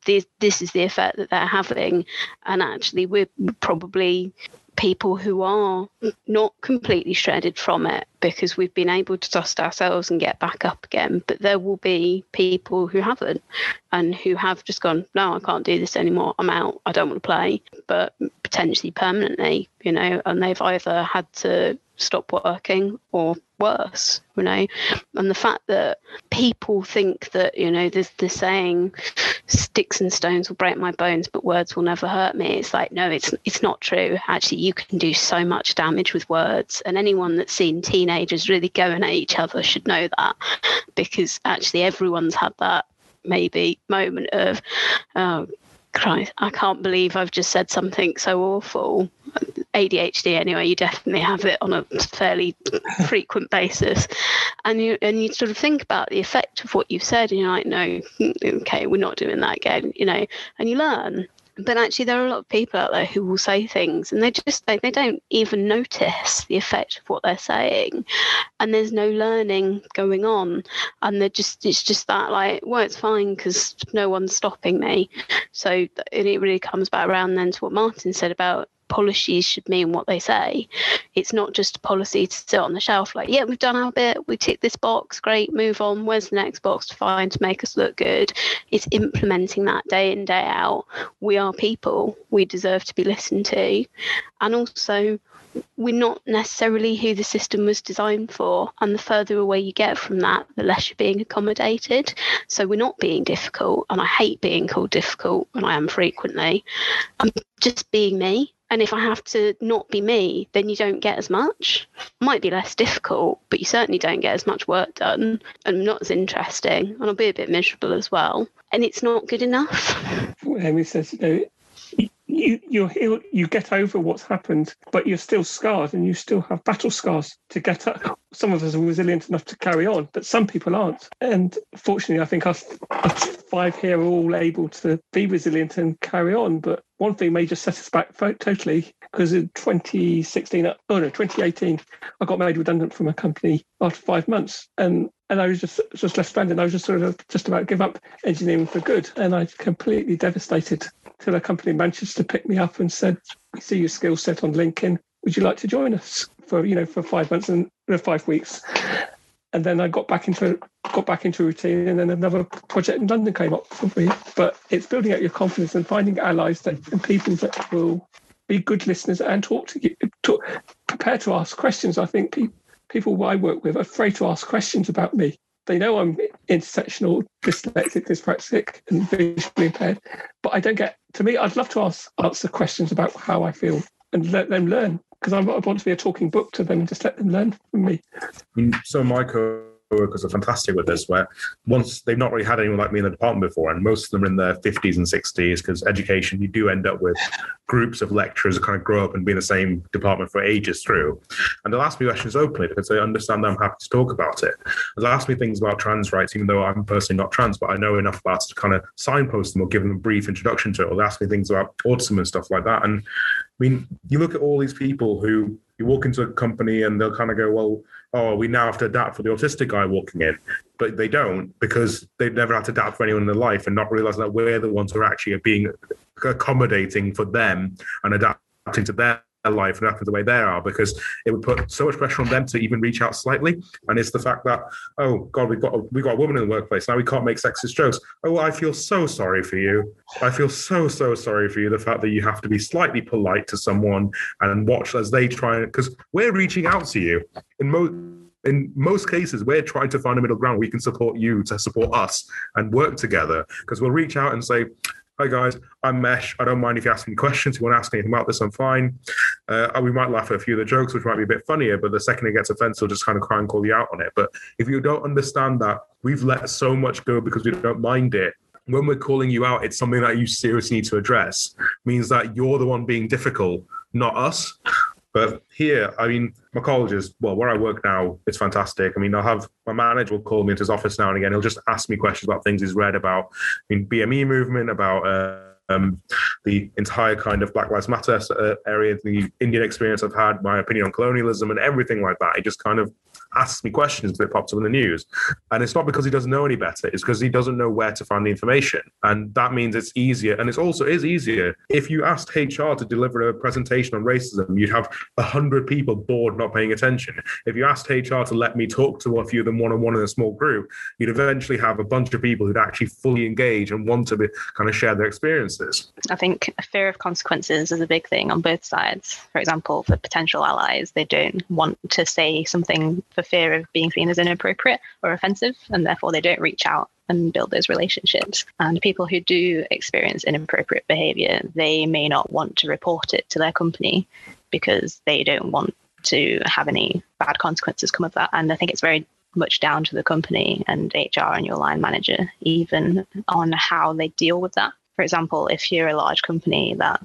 this, this is the effect that they're having. And actually we're probably people who are not completely shredded from it because we've been able to dust ourselves and get back up again. But there will be people who haven't and who have just gone, no, I can't do this anymore. I'm out. I don't want to play, but potentially permanently, you know, and they've either had to stop working or worse, you know. And the fact that people think that, you know, there's the saying, sticks and stones will break my bones, but words will never hurt me. It's like, no, it's it's not true. Actually, you can do so much damage with words. And anyone that's seen teenagers really going at each other should know that. Because actually everyone's had that maybe moment of oh Christ, I can't believe I've just said something so awful. ADHD, anyway, you definitely have it on a fairly frequent basis, and you and you sort of think about the effect of what you've said, and you're like, no, okay, we're not doing that again, you know, and you learn but actually there are a lot of people out there who will say things and they just they, they don't even notice the effect of what they're saying. And there's no learning going on. And they're just it's just that like well it's fine because no one's stopping me. So it really comes back around then to what martin said about policies should mean what they say. It's not just a policy to sit on the shelf like, yeah, we've done our bit, we tick this box, great, move on. Where's the next box to find to make us look good? It's implementing that day in, day out. We are people, we deserve to be listened to. And also, we're not necessarily who the system was designed for. And the further away you get from that, the less you're being accommodated. So we're not being difficult. And I hate being called difficult, and I am frequently. I'm just being me. And if I have to not be me, then you don't get as much. Might be less difficult, but you certainly don't get as much work done and not as interesting. And I'll be a bit miserable as well. And it's not good enough. Amy says, you know, you you you get over what's happened, but you're still scarred and you still have battle scars to get up. Some of us are resilient enough to carry on, but some people aren't. And fortunately, I think us, us five here are all able to be resilient and carry on. But one thing may just set us back totally because in 2016, oh no, 2018, I got made redundant from a company after five months, and and I was just just left stranded. I was just sort of just about give up engineering for good, and I completely devastated till a company in Manchester picked me up and said, "We see your skill set on LinkedIn. Would you like to join us for you know for five months and uh, five weeks?" And then I got back into got back into routine, and then another project in London came up for me. But it's building up your confidence and finding allies that and people that will be good listeners and talk to you, talk, prepare to ask questions. I think people I work with are afraid to ask questions about me they know I'm intersectional, dyslexic, dyspraxic, and visually impaired, but I don't get. To me, I'd love to ask answer questions about how I feel and let them learn because I want to be a talking book to them and just let them learn from me. Mm, so, Michael co-workers are fantastic with this, where once they've not really had anyone like me in the department before, and most of them are in their 50s and 60s, because education, you do end up with groups of lecturers who kind of grow up and be in the same department for ages through. And they'll ask me questions openly because they understand that I'm happy to talk about it. They'll ask me things about trans rights, even though I'm personally not trans, but I know enough about it to kind of signpost them or give them a brief introduction to it, or they ask me things about autism and stuff like that. And I mean, you look at all these people who you walk into a company and they'll kind of go, well, oh, we now have to adapt for the autistic guy walking in. But they don't because they've never had to adapt for anyone in their life and not realizing that we're the ones who are actually being accommodating for them and adapting to their life and acting the way they are because it would put so much pressure on them to even reach out slightly. And it's the fact that, oh God, we've got a, we've got a woman in the workplace now. We can't make sexist jokes. Oh, I feel so sorry for you. I feel so so sorry for you. The fact that you have to be slightly polite to someone and watch as they try because we're reaching out to you in most in most cases, we're trying to find a middle ground. We can support you to support us and work together because we'll reach out and say, hi guys, I'm Mesh. I don't mind if you ask me questions. If you want to ask anything about this, I'm fine. Uh, we might laugh at a few of the jokes, which might be a bit funnier, but the second it gets offensive, we'll just kind of cry and call you out on it. But if you don't understand that we've let so much go because we don't mind it, when we're calling you out, it's something that you seriously need to address. Means that you're the one being difficult, not us. But here, I mean, my college is well, where I work now, it's fantastic. I mean, I'll have my manager will call me into his office now and again. He'll just ask me questions about things he's read about, I mean, BME movement, about uh, um, the entire kind of Black Lives Matter uh, area, the Indian experience I've had, my opinion on colonialism, and everything like that. It just kind of asks me questions that pops up in the news. And it's not because he doesn't know any better, it's because he doesn't know where to find the information. And that means it's easier. And it's also is easier. If you asked HR to deliver a presentation on racism, you'd have a hundred people bored not paying attention. If you asked HR to let me talk to a few of them one on one in a small group, you'd eventually have a bunch of people who'd actually fully engage and want to be, kind of share their experiences. I think fear of consequences is a big thing on both sides. For example, for potential allies, they don't want to say something for fear of being seen as inappropriate or offensive, and therefore they don't reach out and build those relationships. And people who do experience inappropriate behavior, they may not want to report it to their company because they don't want to have any bad consequences come of that. And I think it's very much down to the company and HR and your line manager, even on how they deal with that. For example, if you're a large company that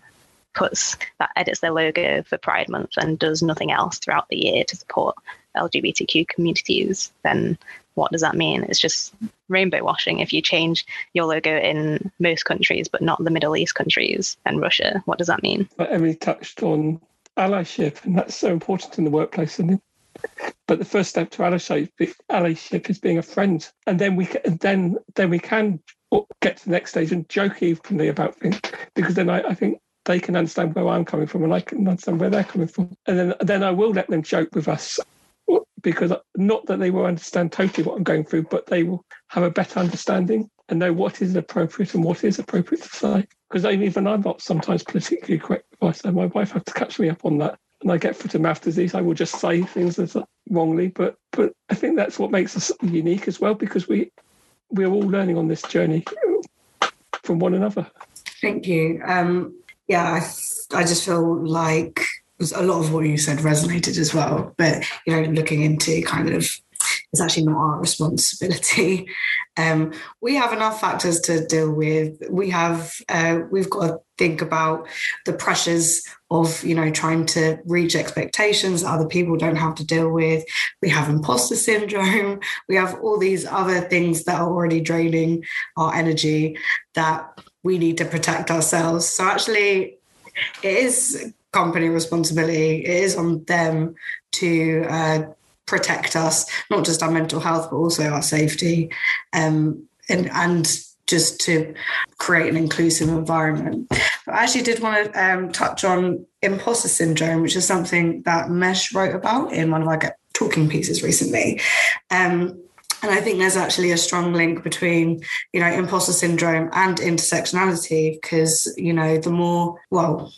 puts that edits their logo for Pride Month and does nothing else throughout the year to support LGBTQ communities, then what does that mean? It's just rainbow washing. If you change your logo in most countries, but not the Middle East countries and Russia, what does that mean? But Emily touched on allyship, and that's so important in the workplace. And but the first step to allyship, allyship is being a friend, and then we can, then then we can get to the next stage and joke evenly about things because then I, I think they can understand where I'm coming from and I can understand where they're coming from. And then then I will let them joke with us because not that they will understand totally what I'm going through, but they will have a better understanding and know what is appropriate and what is appropriate to say. Because even I'm not sometimes politically correct I say my wife has to catch me up on that. And I get foot and mouth disease. I will just say things as wrongly, but but I think that's what makes us unique as well because we we're all learning on this journey from one another. Thank you. Um, yeah, I, I just feel like a lot of what you said resonated as well. But you know, looking into kind of it's actually not our responsibility. Um, we have enough factors to deal with. We have uh, we've got to think about the pressures of you know trying to reach expectations that other people don't have to deal with. We have imposter syndrome. We have all these other things that are already draining our energy that we need to protect ourselves. So actually, it is company responsibility. It is on them to uh, protect us, not just our mental health, but also our safety, um, and and just to create an inclusive environment. But I actually did want to um, touch on imposter syndrome, which is something that Mesh wrote about in one of our talking pieces recently. Um, and I think there's actually a strong link between, you know, imposter syndrome and intersectionality because, you know, the more, well,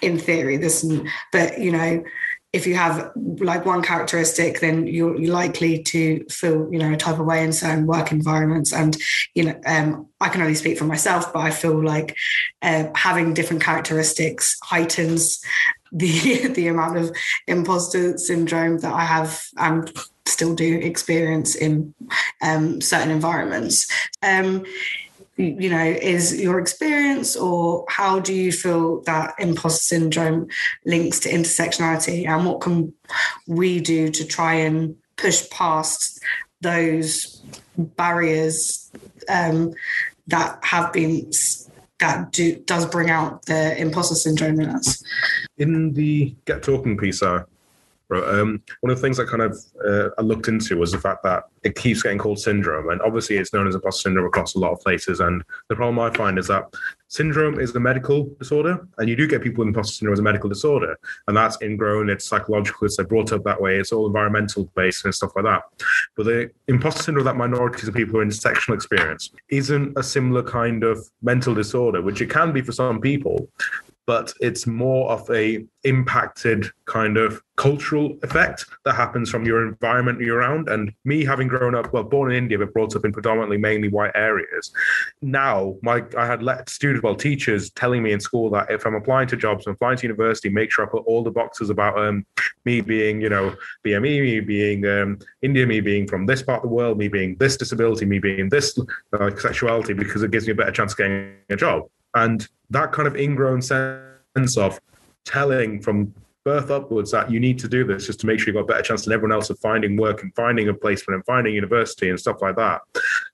in theory, this, but, you know, if you have like one characteristic, then you're likely to feel, you know, a type of way in certain work environments. And, you know, um, I can only speak for myself, but I feel like uh, having different characteristics heightens the the amount of imposter syndrome that I have and still do experience in um, certain environments. Um, you know, is your experience, or how do you feel that imposter syndrome links to intersectionality, and what can we do to try and push past those barriers um, that have been that do, does bring out the imposter syndrome in us. In the Get Talking piece, uh, um, one of the things I kind of uh, I looked into was the fact that it keeps getting called syndrome, and obviously it's known as imposter syndrome across a lot of places. And the problem I find is that syndrome is a medical disorder, and you do get people with imposter syndrome as a medical disorder, and that's ingrown, it's psychological, it's brought up that way, it's all environmental based and stuff like that. But the imposter syndrome that minorities and people who are intersectional experience isn't a similar kind of mental disorder, which it can be for some people, but it's more of a impacted kind of cultural effect that happens from your environment you're around. And me having grown up, well, born in India, but brought up in predominantly mainly white areas. Now, my I had let students, well, teachers telling me in school that if I'm applying to jobs, I'm applying to university, make sure I put all the boxes about um, me being, you know, BME, me being um, India, me being from this part of the world, me being this disability, me being this uh, sexuality, because it gives me a better chance of getting a job. And that kind of ingrown sense of telling from birth upwards that you need to do this just to make sure you've got a better chance than everyone else of finding work and finding a placement and finding university and stuff like that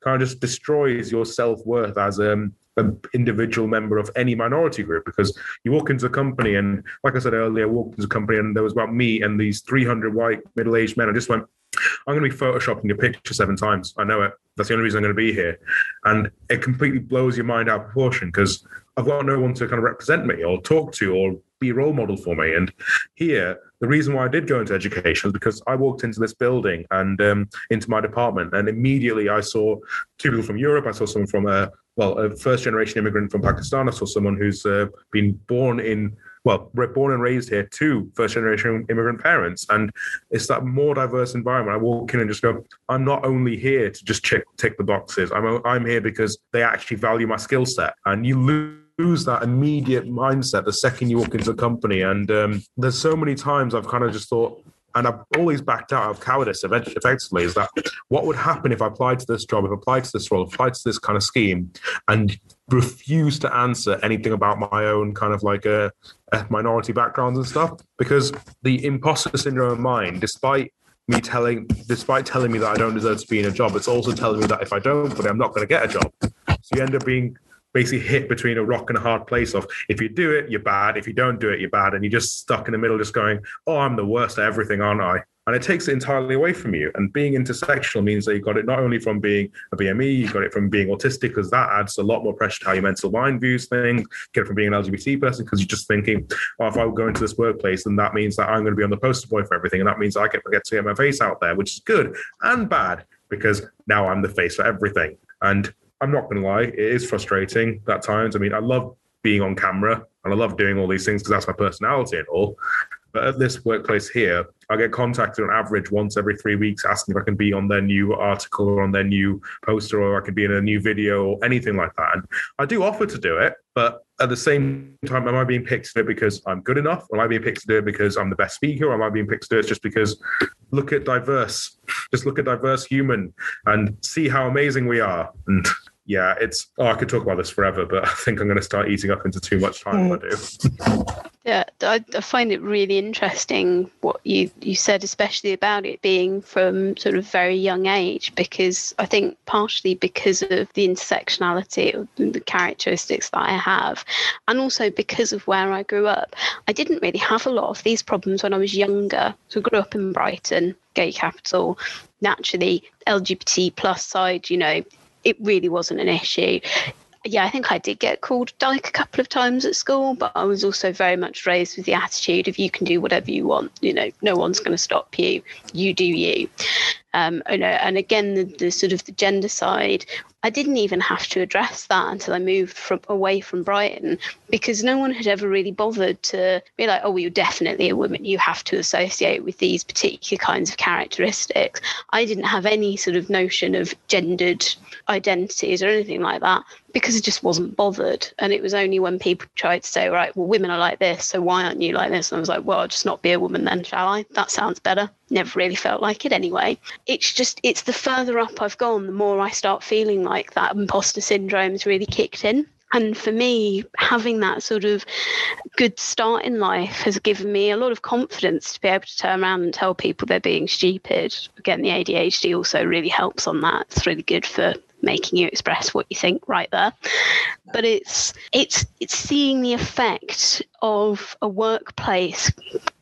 kind of just destroys your self-worth as um, an individual member of any minority group because you walk into a company and like I said earlier, I walked into a company and there was about me and these 300 white middle-aged men. I just went, I'm going to be photoshopping your picture seven times. I know it. That's the only reason I'm going to be here. And it completely blows your mind out of proportion because I've got no one to kind of represent me or talk to or be a role model for me. And here, the reason why I did go into education is because I walked into this building and um, into my department, and immediately I saw two people from Europe. I saw someone from a well, a first generation immigrant from Pakistan. I saw someone who's uh, been born in well, born and raised here to first generation immigrant parents. And it's that more diverse environment. I walk in and just go, I'm not only here to just check, tick the boxes. I'm, I'm here because they actually value my skill set. And you lose that immediate mindset the second you walk into a company. And um, there's so many times I've kind of just thought, and I've always backed out of cowardice effectively is that what would happen if I applied to this job, if I applied to this role, applied to this kind of scheme and refused to answer anything about my own kind of like uh, a, a minority backgrounds and stuff? Because the imposter syndrome of mine, despite me telling despite telling me that I don't deserve to be in a job, it's also telling me that if I don't it, I'm not going to get a job. So you end up being basically hit between a rock and a hard place of if you do it, you're bad. If you don't do it, you're bad. And you're just stuck in the middle, just going, oh, I'm the worst at everything, aren't I? And it takes it entirely away from you. And being intersectional means that you got it not only from being a BME, you got it from being autistic, because that adds a lot more pressure to how your mental mind views things. You get it from being an LGBT person, because you're just thinking, oh, if I go into this workplace, then that means that I'm going to be on the poster boy for everything. And that means I get, I get to get my face out there, which is good and bad, because now I'm the face for everything. And I'm not going to lie, it is frustrating at times. I mean, I love being on camera and I love doing all these things because that's my personality and all. But at this workplace here, I get contacted on average once every three weeks asking if I can be on their new article or on their new poster or I can be in a new video or anything like that. And I do offer to do it, but at the same time, am I being picked to do it because I'm good enough? Am I being picked to do it because I'm the best speaker? Or am I being picked to do it just because look at diverse, just look at diverse human and see how amazing we are? And yeah, it's oh, I could talk about this forever, but I think I'm going to start eating up into too much time if I do. Yeah, I, I, find it really interesting what you, you said, especially about it being from sort of very young age, because I think partially because of the intersectionality, of the characteristics that I have, and also because of where I grew up. I didn't really have a lot of these problems when I was younger. So I grew up in Brighton, gay capital. Naturally, LGBT plus side, you know, it really wasn't an issue. Yeah, I think I did get called dyke a couple of times at school, but I was also very much raised with the attitude of you can do whatever you want. You know, no one's going to stop you. You do you. Um, and, and again, the, the sort of the gender side, I didn't even have to address that until I moved from away from Brighton because no one had ever really bothered to be like, oh, well, you're definitely a woman. You have to associate with these particular kinds of characteristics. I didn't have any sort of notion of gendered identities or anything like that because it just wasn't bothered. And it was only when people tried to say, right, well, women are like this, so why aren't you like this? And I was like, well, I'll just not be a woman then, shall I? That sounds better. Never really felt like it anyway. It's just, it's the further up I've gone, the more I start feeling like that imposter syndrome's really kicked in. And for me, having that sort of good start in life has given me a lot of confidence to be able to turn around and tell people they're being stupid. Again, the ADHD also really helps on that. It's really good for making you express what you think right there but it's it's it's seeing the effect of a workplace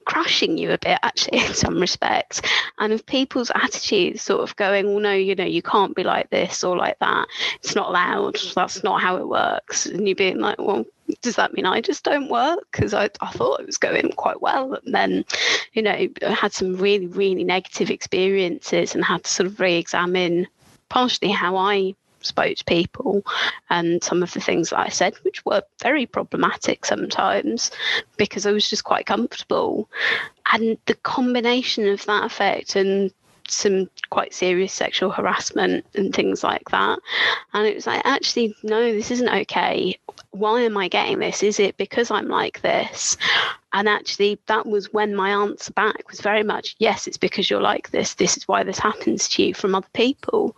crushing you a bit actually in some respects and of people's attitudes sort of going well no you know you can't be like this or like that it's not allowed that's not how it works and you being like well does that mean I just don't work? Because I, I thought it was going quite well. And then, you know, I had some really, really negative experiences and had to sort of re examine partially how I spoke to people and some of the things that I said, which were very problematic sometimes because I was just quite comfortable. And the combination of that effect and some quite serious sexual harassment and things like that. And it was like, actually, no, this isn't okay. Why am I getting this? Is it because I'm like this? And actually, that was when my answer back was very much, yes, it's because you're like this. This is why this happens to you from other people.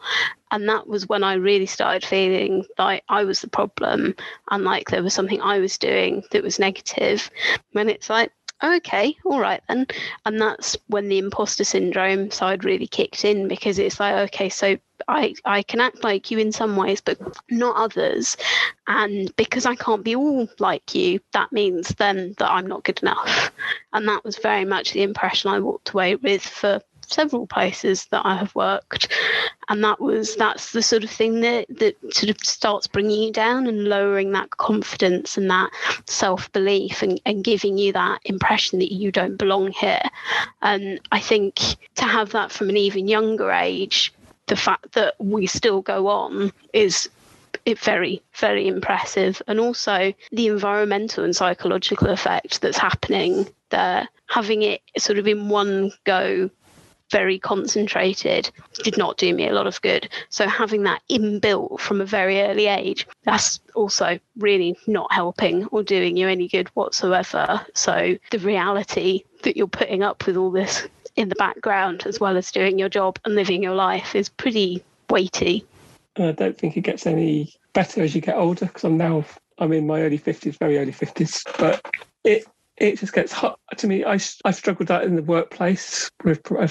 And that was when I really started feeling like I was the problem and like there was something I was doing that was negative. When it's like, okay, all right then. And that's when the imposter syndrome side really kicked in because it's like, okay, so I, I can act like you in some ways, but not others. And because I can't be all like you, that means then that I'm not good enough. And that was very much the impression I walked away with for several places that I have worked, and that was that's the sort of thing that that sort of starts bringing you down and lowering that confidence and that self belief and, and giving you that impression that you don't belong here. And I think to have that from an even younger age, the fact that we still go on is it very very impressive and also the environmental and psychological effect that's happening there having it sort of in one go very concentrated did not do me a lot of good. So having that inbuilt from a very early age, that's also really not helping or doing you any good whatsoever. So the reality that you're putting up with all this in the background as well as doing your job and living your life is pretty weighty. I don't think it gets any better as you get older because I'm now I'm in my early 50s, very early 50s, but it it just gets hot to me. I I struggled that in the workplace with uh,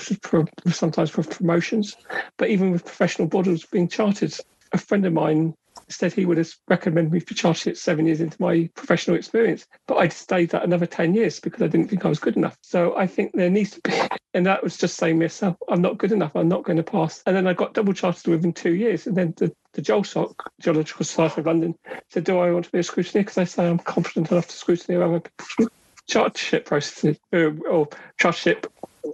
sometimes with promotions, but even with professional bodies being chartered. A friend of mine said he would have recommended me for charting chartership seven years into my professional experience, but I'd stayed that another 10 years because I didn't think I was good enough. So I think there needs to be, and that was just saying myself, I'm not good enough, I'm not going to pass. And then I got double chartered within two years. And then the, the GeolSoc, Geological Society of London, said, Do I want to be a scrutineer? Because I say I'm confident enough to scrutineer other people's chartership processes uh, or chartership,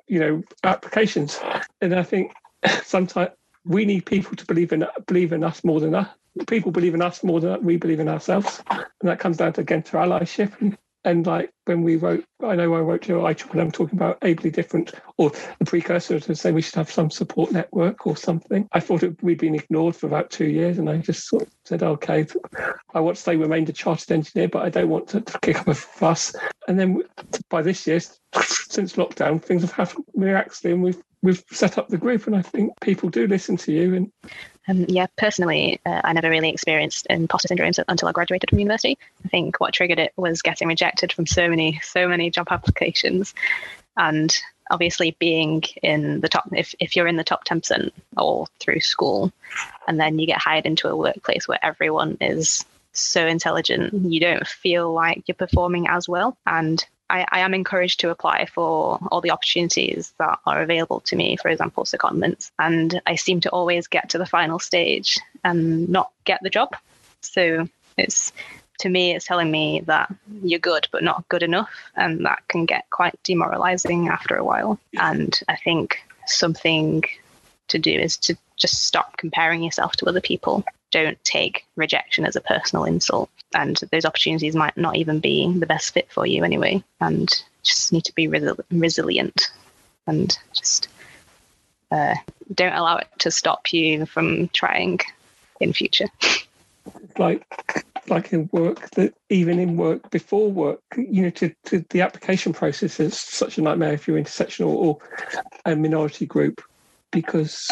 you know, applications. And I think sometimes we need people to believe in believe in us more than us. People believe in us more than we believe in ourselves, and that comes down to again to allyship. And and like when we wrote, I know I wrote to IEEE, talking about ably different, or the precursor to say we should have some support network or something. I thought it, we'd been ignored for about two years, and I just sort of said, okay, I want to stay remained a chartered engineer, but I don't want to, to kick up a fuss. And then by this year, since lockdown, things have happened miraculously, and we've we've set up the group, and I think people do listen to you. And um, yeah, personally, uh, I never really experienced imposter syndrome until I graduated from university. I think what triggered it was getting rejected from so many, so many job applications, and obviously being in the top. If if you're in the top ten percent all through school, and then you get hired into a workplace where everyone is so intelligent, you don't feel like you're performing as well, and I, I, am encouraged to apply for all the opportunities that are available to me, for example, secondments. And I seem to always get to the final stage and not get the job. So it's to me, it's telling me that you're good, but not good enough. And that can get quite demoralizing after a while. And I think something to do is to just stop comparing yourself to other people. Don't take rejection as a personal insult and those opportunities might not even be the best fit for you anyway and just need to be resi- resilient and just uh, don't allow it to stop you from trying in future. Like like in work that even in work before work you know to, to the application process is such a nightmare if you're intersectional or a minority group because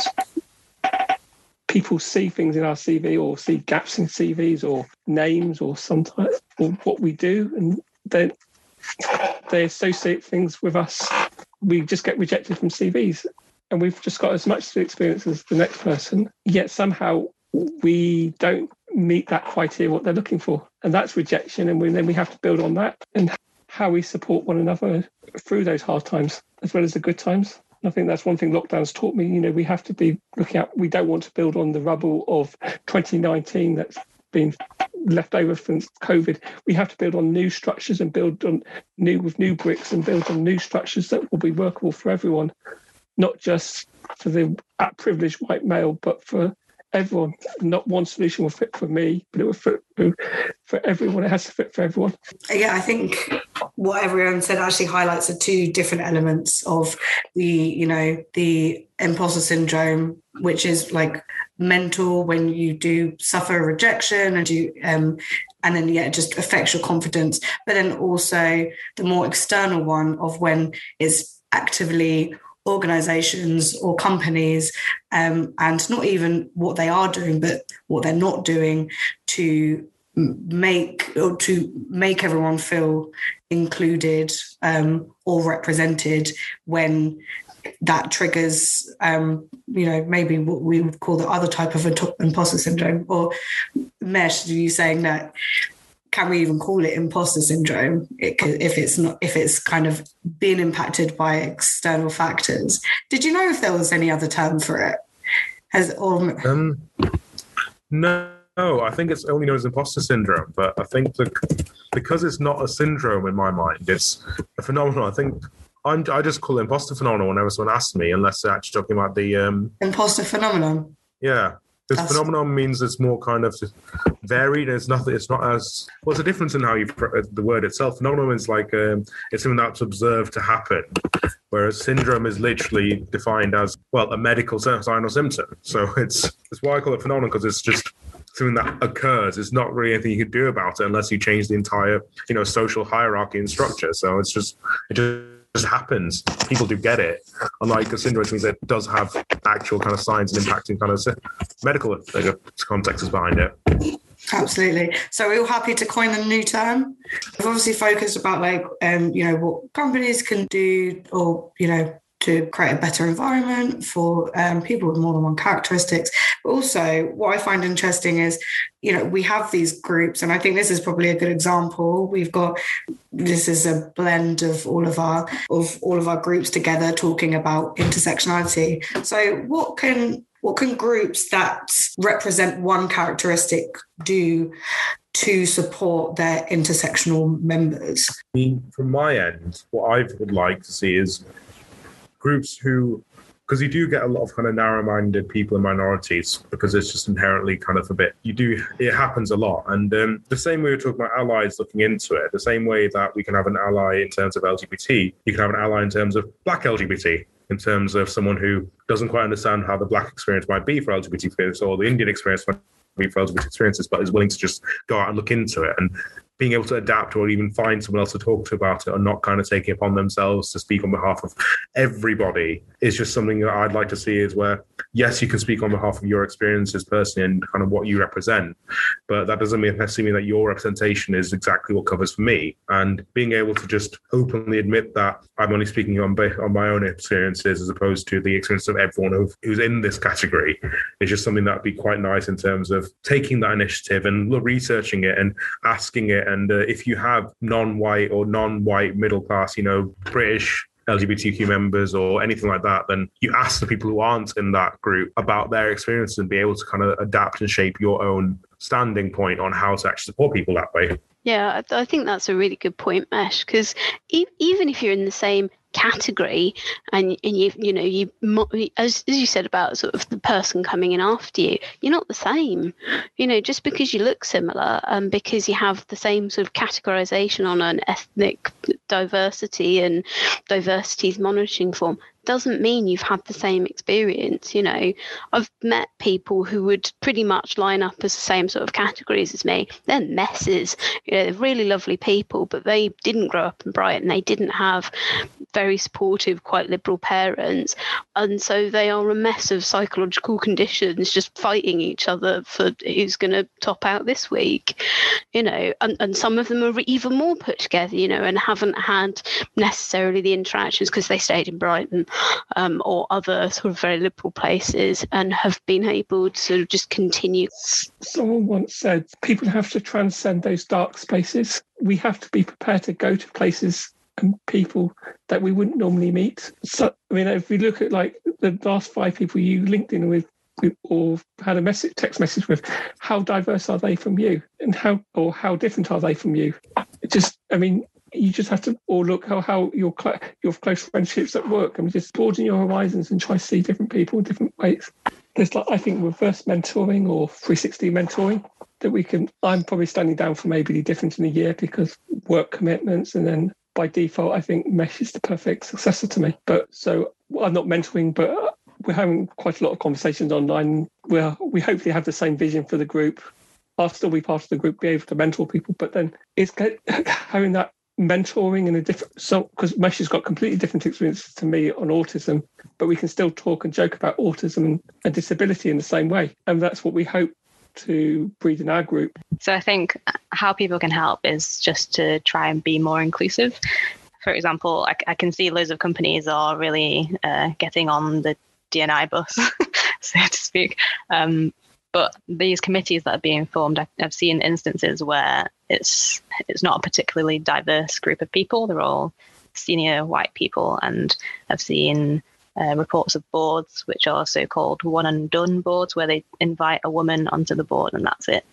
people see things in our CV or see gaps in CVs or names or sometimes or what we do, and then they associate things with us. We just get rejected from CVs, and we've just got as much experience as the next person. Yet somehow we don't meet that criteria what they're looking for, and that's rejection. And we, then we have to build on that and how we support one another through those hard times as well as the good times. I think that's one thing lockdown's taught me. You know, we have to be looking at, we don't want to build on the rubble of 2019 that's been left over from COVID. We have to build on new structures and build on new with new bricks and build on new structures that will be workable for everyone, not just for the privileged white male, but for everyone. Not one solution will fit for me, but it will fit for everyone. It has to fit for everyone. Yeah, I think what everyone said actually highlights the two different elements of the, you know, the imposter syndrome, which is like mental when you do suffer rejection and you um and then yeah it just affects your confidence but then also the more external one of when it's actively organizations or companies um, and not even what they are doing but what they're not doing to make or to make everyone feel included um, or represented when that triggers um, you know maybe what we would call the other type of imposter syndrome or mesh are you saying that can we even call it imposter syndrome if it's not if it's kind of being impacted by external factors did you know if there was any other term for it has or um, no I think it's only known as imposter syndrome, but I think the, because it's not a syndrome in my mind, it's a phenomenon. I think I'm, i just call it imposter phenomenon whenever someone asks me, unless they're actually talking about the um, imposter phenomenon. Yeah, this That's... phenomenon means it's more kind of varied. It's nothing. It's not as what's the difference in how you the word itself. Phenomenon is like um, it's something that's observed to happen, whereas syndrome is literally defined as well a medical sign or symptom. So it's it's why I call it phenomenon because it's just something that occurs. It's not really anything you can do about it unless you change the entire you know social hierarchy and structure. So it's just it just just happens. People do get it. Unlike a syndrome, which means it does have actual kind of signs and impacting kind of medical like, contexts behind it. Absolutely. So we're all happy to coin a new term. We've obviously focused about like um, you know, what companies can do or, you know, to create a better environment for um, people with more than one characteristics. But also, what I find interesting is, you know, we have these groups, and I think this is probably a good example. We've got this is a blend of all of our of all of our groups together talking about intersectionality. So, what can what can groups that represent one characteristic do to support their intersectional members? I mean, from my end, what I would like to see is groups who because you do get a lot of kind of narrow-minded people and minorities because it's just inherently kind of a bit you do it happens a lot. And um, the same way we are talking about allies looking into it the same way that we can have an ally in terms of lgbt you can have an ally in terms of black lgbt in terms of someone who doesn't quite understand how the black experience might be for lgbt experience or the indian experience might be for lgbt experiences but is willing to just go out and look into it. And being able to adapt or even find someone else to talk to about it and not kind of taking it upon themselves to speak on behalf of everybody is just something that I'd like to see is where, yes, you can speak on behalf of your experiences personally and kind of what you represent, but that doesn't mean necessarily mean that your representation is exactly what covers for me. And being able to just openly admit that I'm only speaking on, on my own experiences as opposed to the experience of everyone who's in this category is just something that would be quite nice in terms of taking that initiative and researching it and asking it and uh, if you have non-white or non-white middle class, you know, British LGBTQ members or anything like that, then you ask the people who aren't in that group about their experiences and be able to kind of adapt and shape your own standing point on how to actually support people that way. Yeah, I think that's a really good point, Mesh, because e- even if you're in the same category and and you you know you as, as you said about sort of the person coming in after you you're not the same. You know just because you look similar and because you have the same sort of categorization on an ethnic diversity and diversities monitoring form doesn't mean you've had the same experience. You know, I've met people who would pretty much line up as the same sort of categories as me. They're messes. You know, they're really lovely people, but they didn't grow up in Brighton. They didn't have very supportive, quite liberal parents. And so they are a mess of psychological conditions just fighting each other for who's going to top out this week. You know, and, and some of them are even more put together, you know, and haven't had necessarily the interactions because they stayed in Brighton um, or other sort of very liberal places and have been able to sort of just continue. Someone once said people have to transcend those dark spaces. We have to be prepared to go to places and people that we wouldn't normally meet. So, I mean, if we look at like the last five people you linked in with, or had a message, text message with, how diverse are they from you, and how or how different are they from you? It just, I mean, you just have to or look how, how your your close friendships at work and just broaden your horizons and try to see different people in different ways there's like I think reverse mentoring or 360 mentoring that we can. I'm probably standing down for maybe the difference in a year because work commitments, and then by default, I think Mesh is the perfect successor to me. But so I'm not mentoring, but uh, we're having quite a lot of conversations online. Where we hopefully have the same vision for the group. I'll still be part of the group, be able to mentor people, but then it's having that mentoring in a different so because Mesh has got completely different experiences to me on autism, but we can still talk and joke about autism and, and disability in the same way. And that's what we hope to breed in our group. So I think how people can help is just to try and be more inclusive. For example, I, I can see loads of companies are really uh, getting on the DNI bus, so to speak. Um, but these committees that are being formed, I've seen instances where it's it's not a particularly diverse group of people. They're all senior white people, and I've seen uh, reports of boards which are so-called one and done boards, where they invite a woman onto the board and that's it.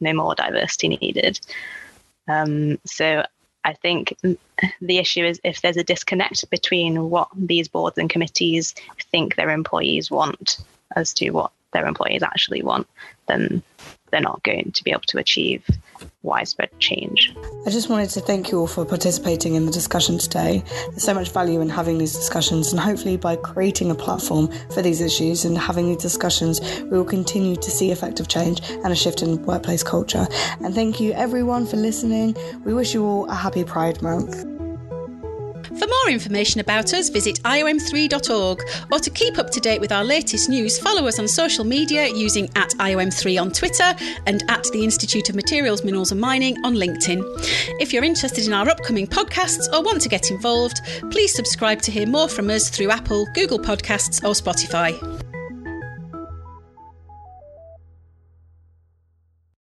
No more diversity needed. Um, so I think the issue is if there's a disconnect between what these boards and committees think their employees want as to what their employees actually want, then they're not going to be able to achieve widespread change. I just wanted to thank you all for participating in the discussion today. There's so much value in having these discussions, and hopefully, by creating a platform for these issues and having these discussions, we will continue to see effective change and a shift in workplace culture. And thank you, everyone, for listening. We wish you all a happy Pride Month. For more information about us, visit iom3.org, or to keep up to date with our latest news, follow us on social media using at iom3 on Twitter and at the Institute of Materials, Minerals and Mining on LinkedIn. If you're interested in our upcoming podcasts or want to get involved, please subscribe to hear more from us through Apple, Google Podcasts, or Spotify.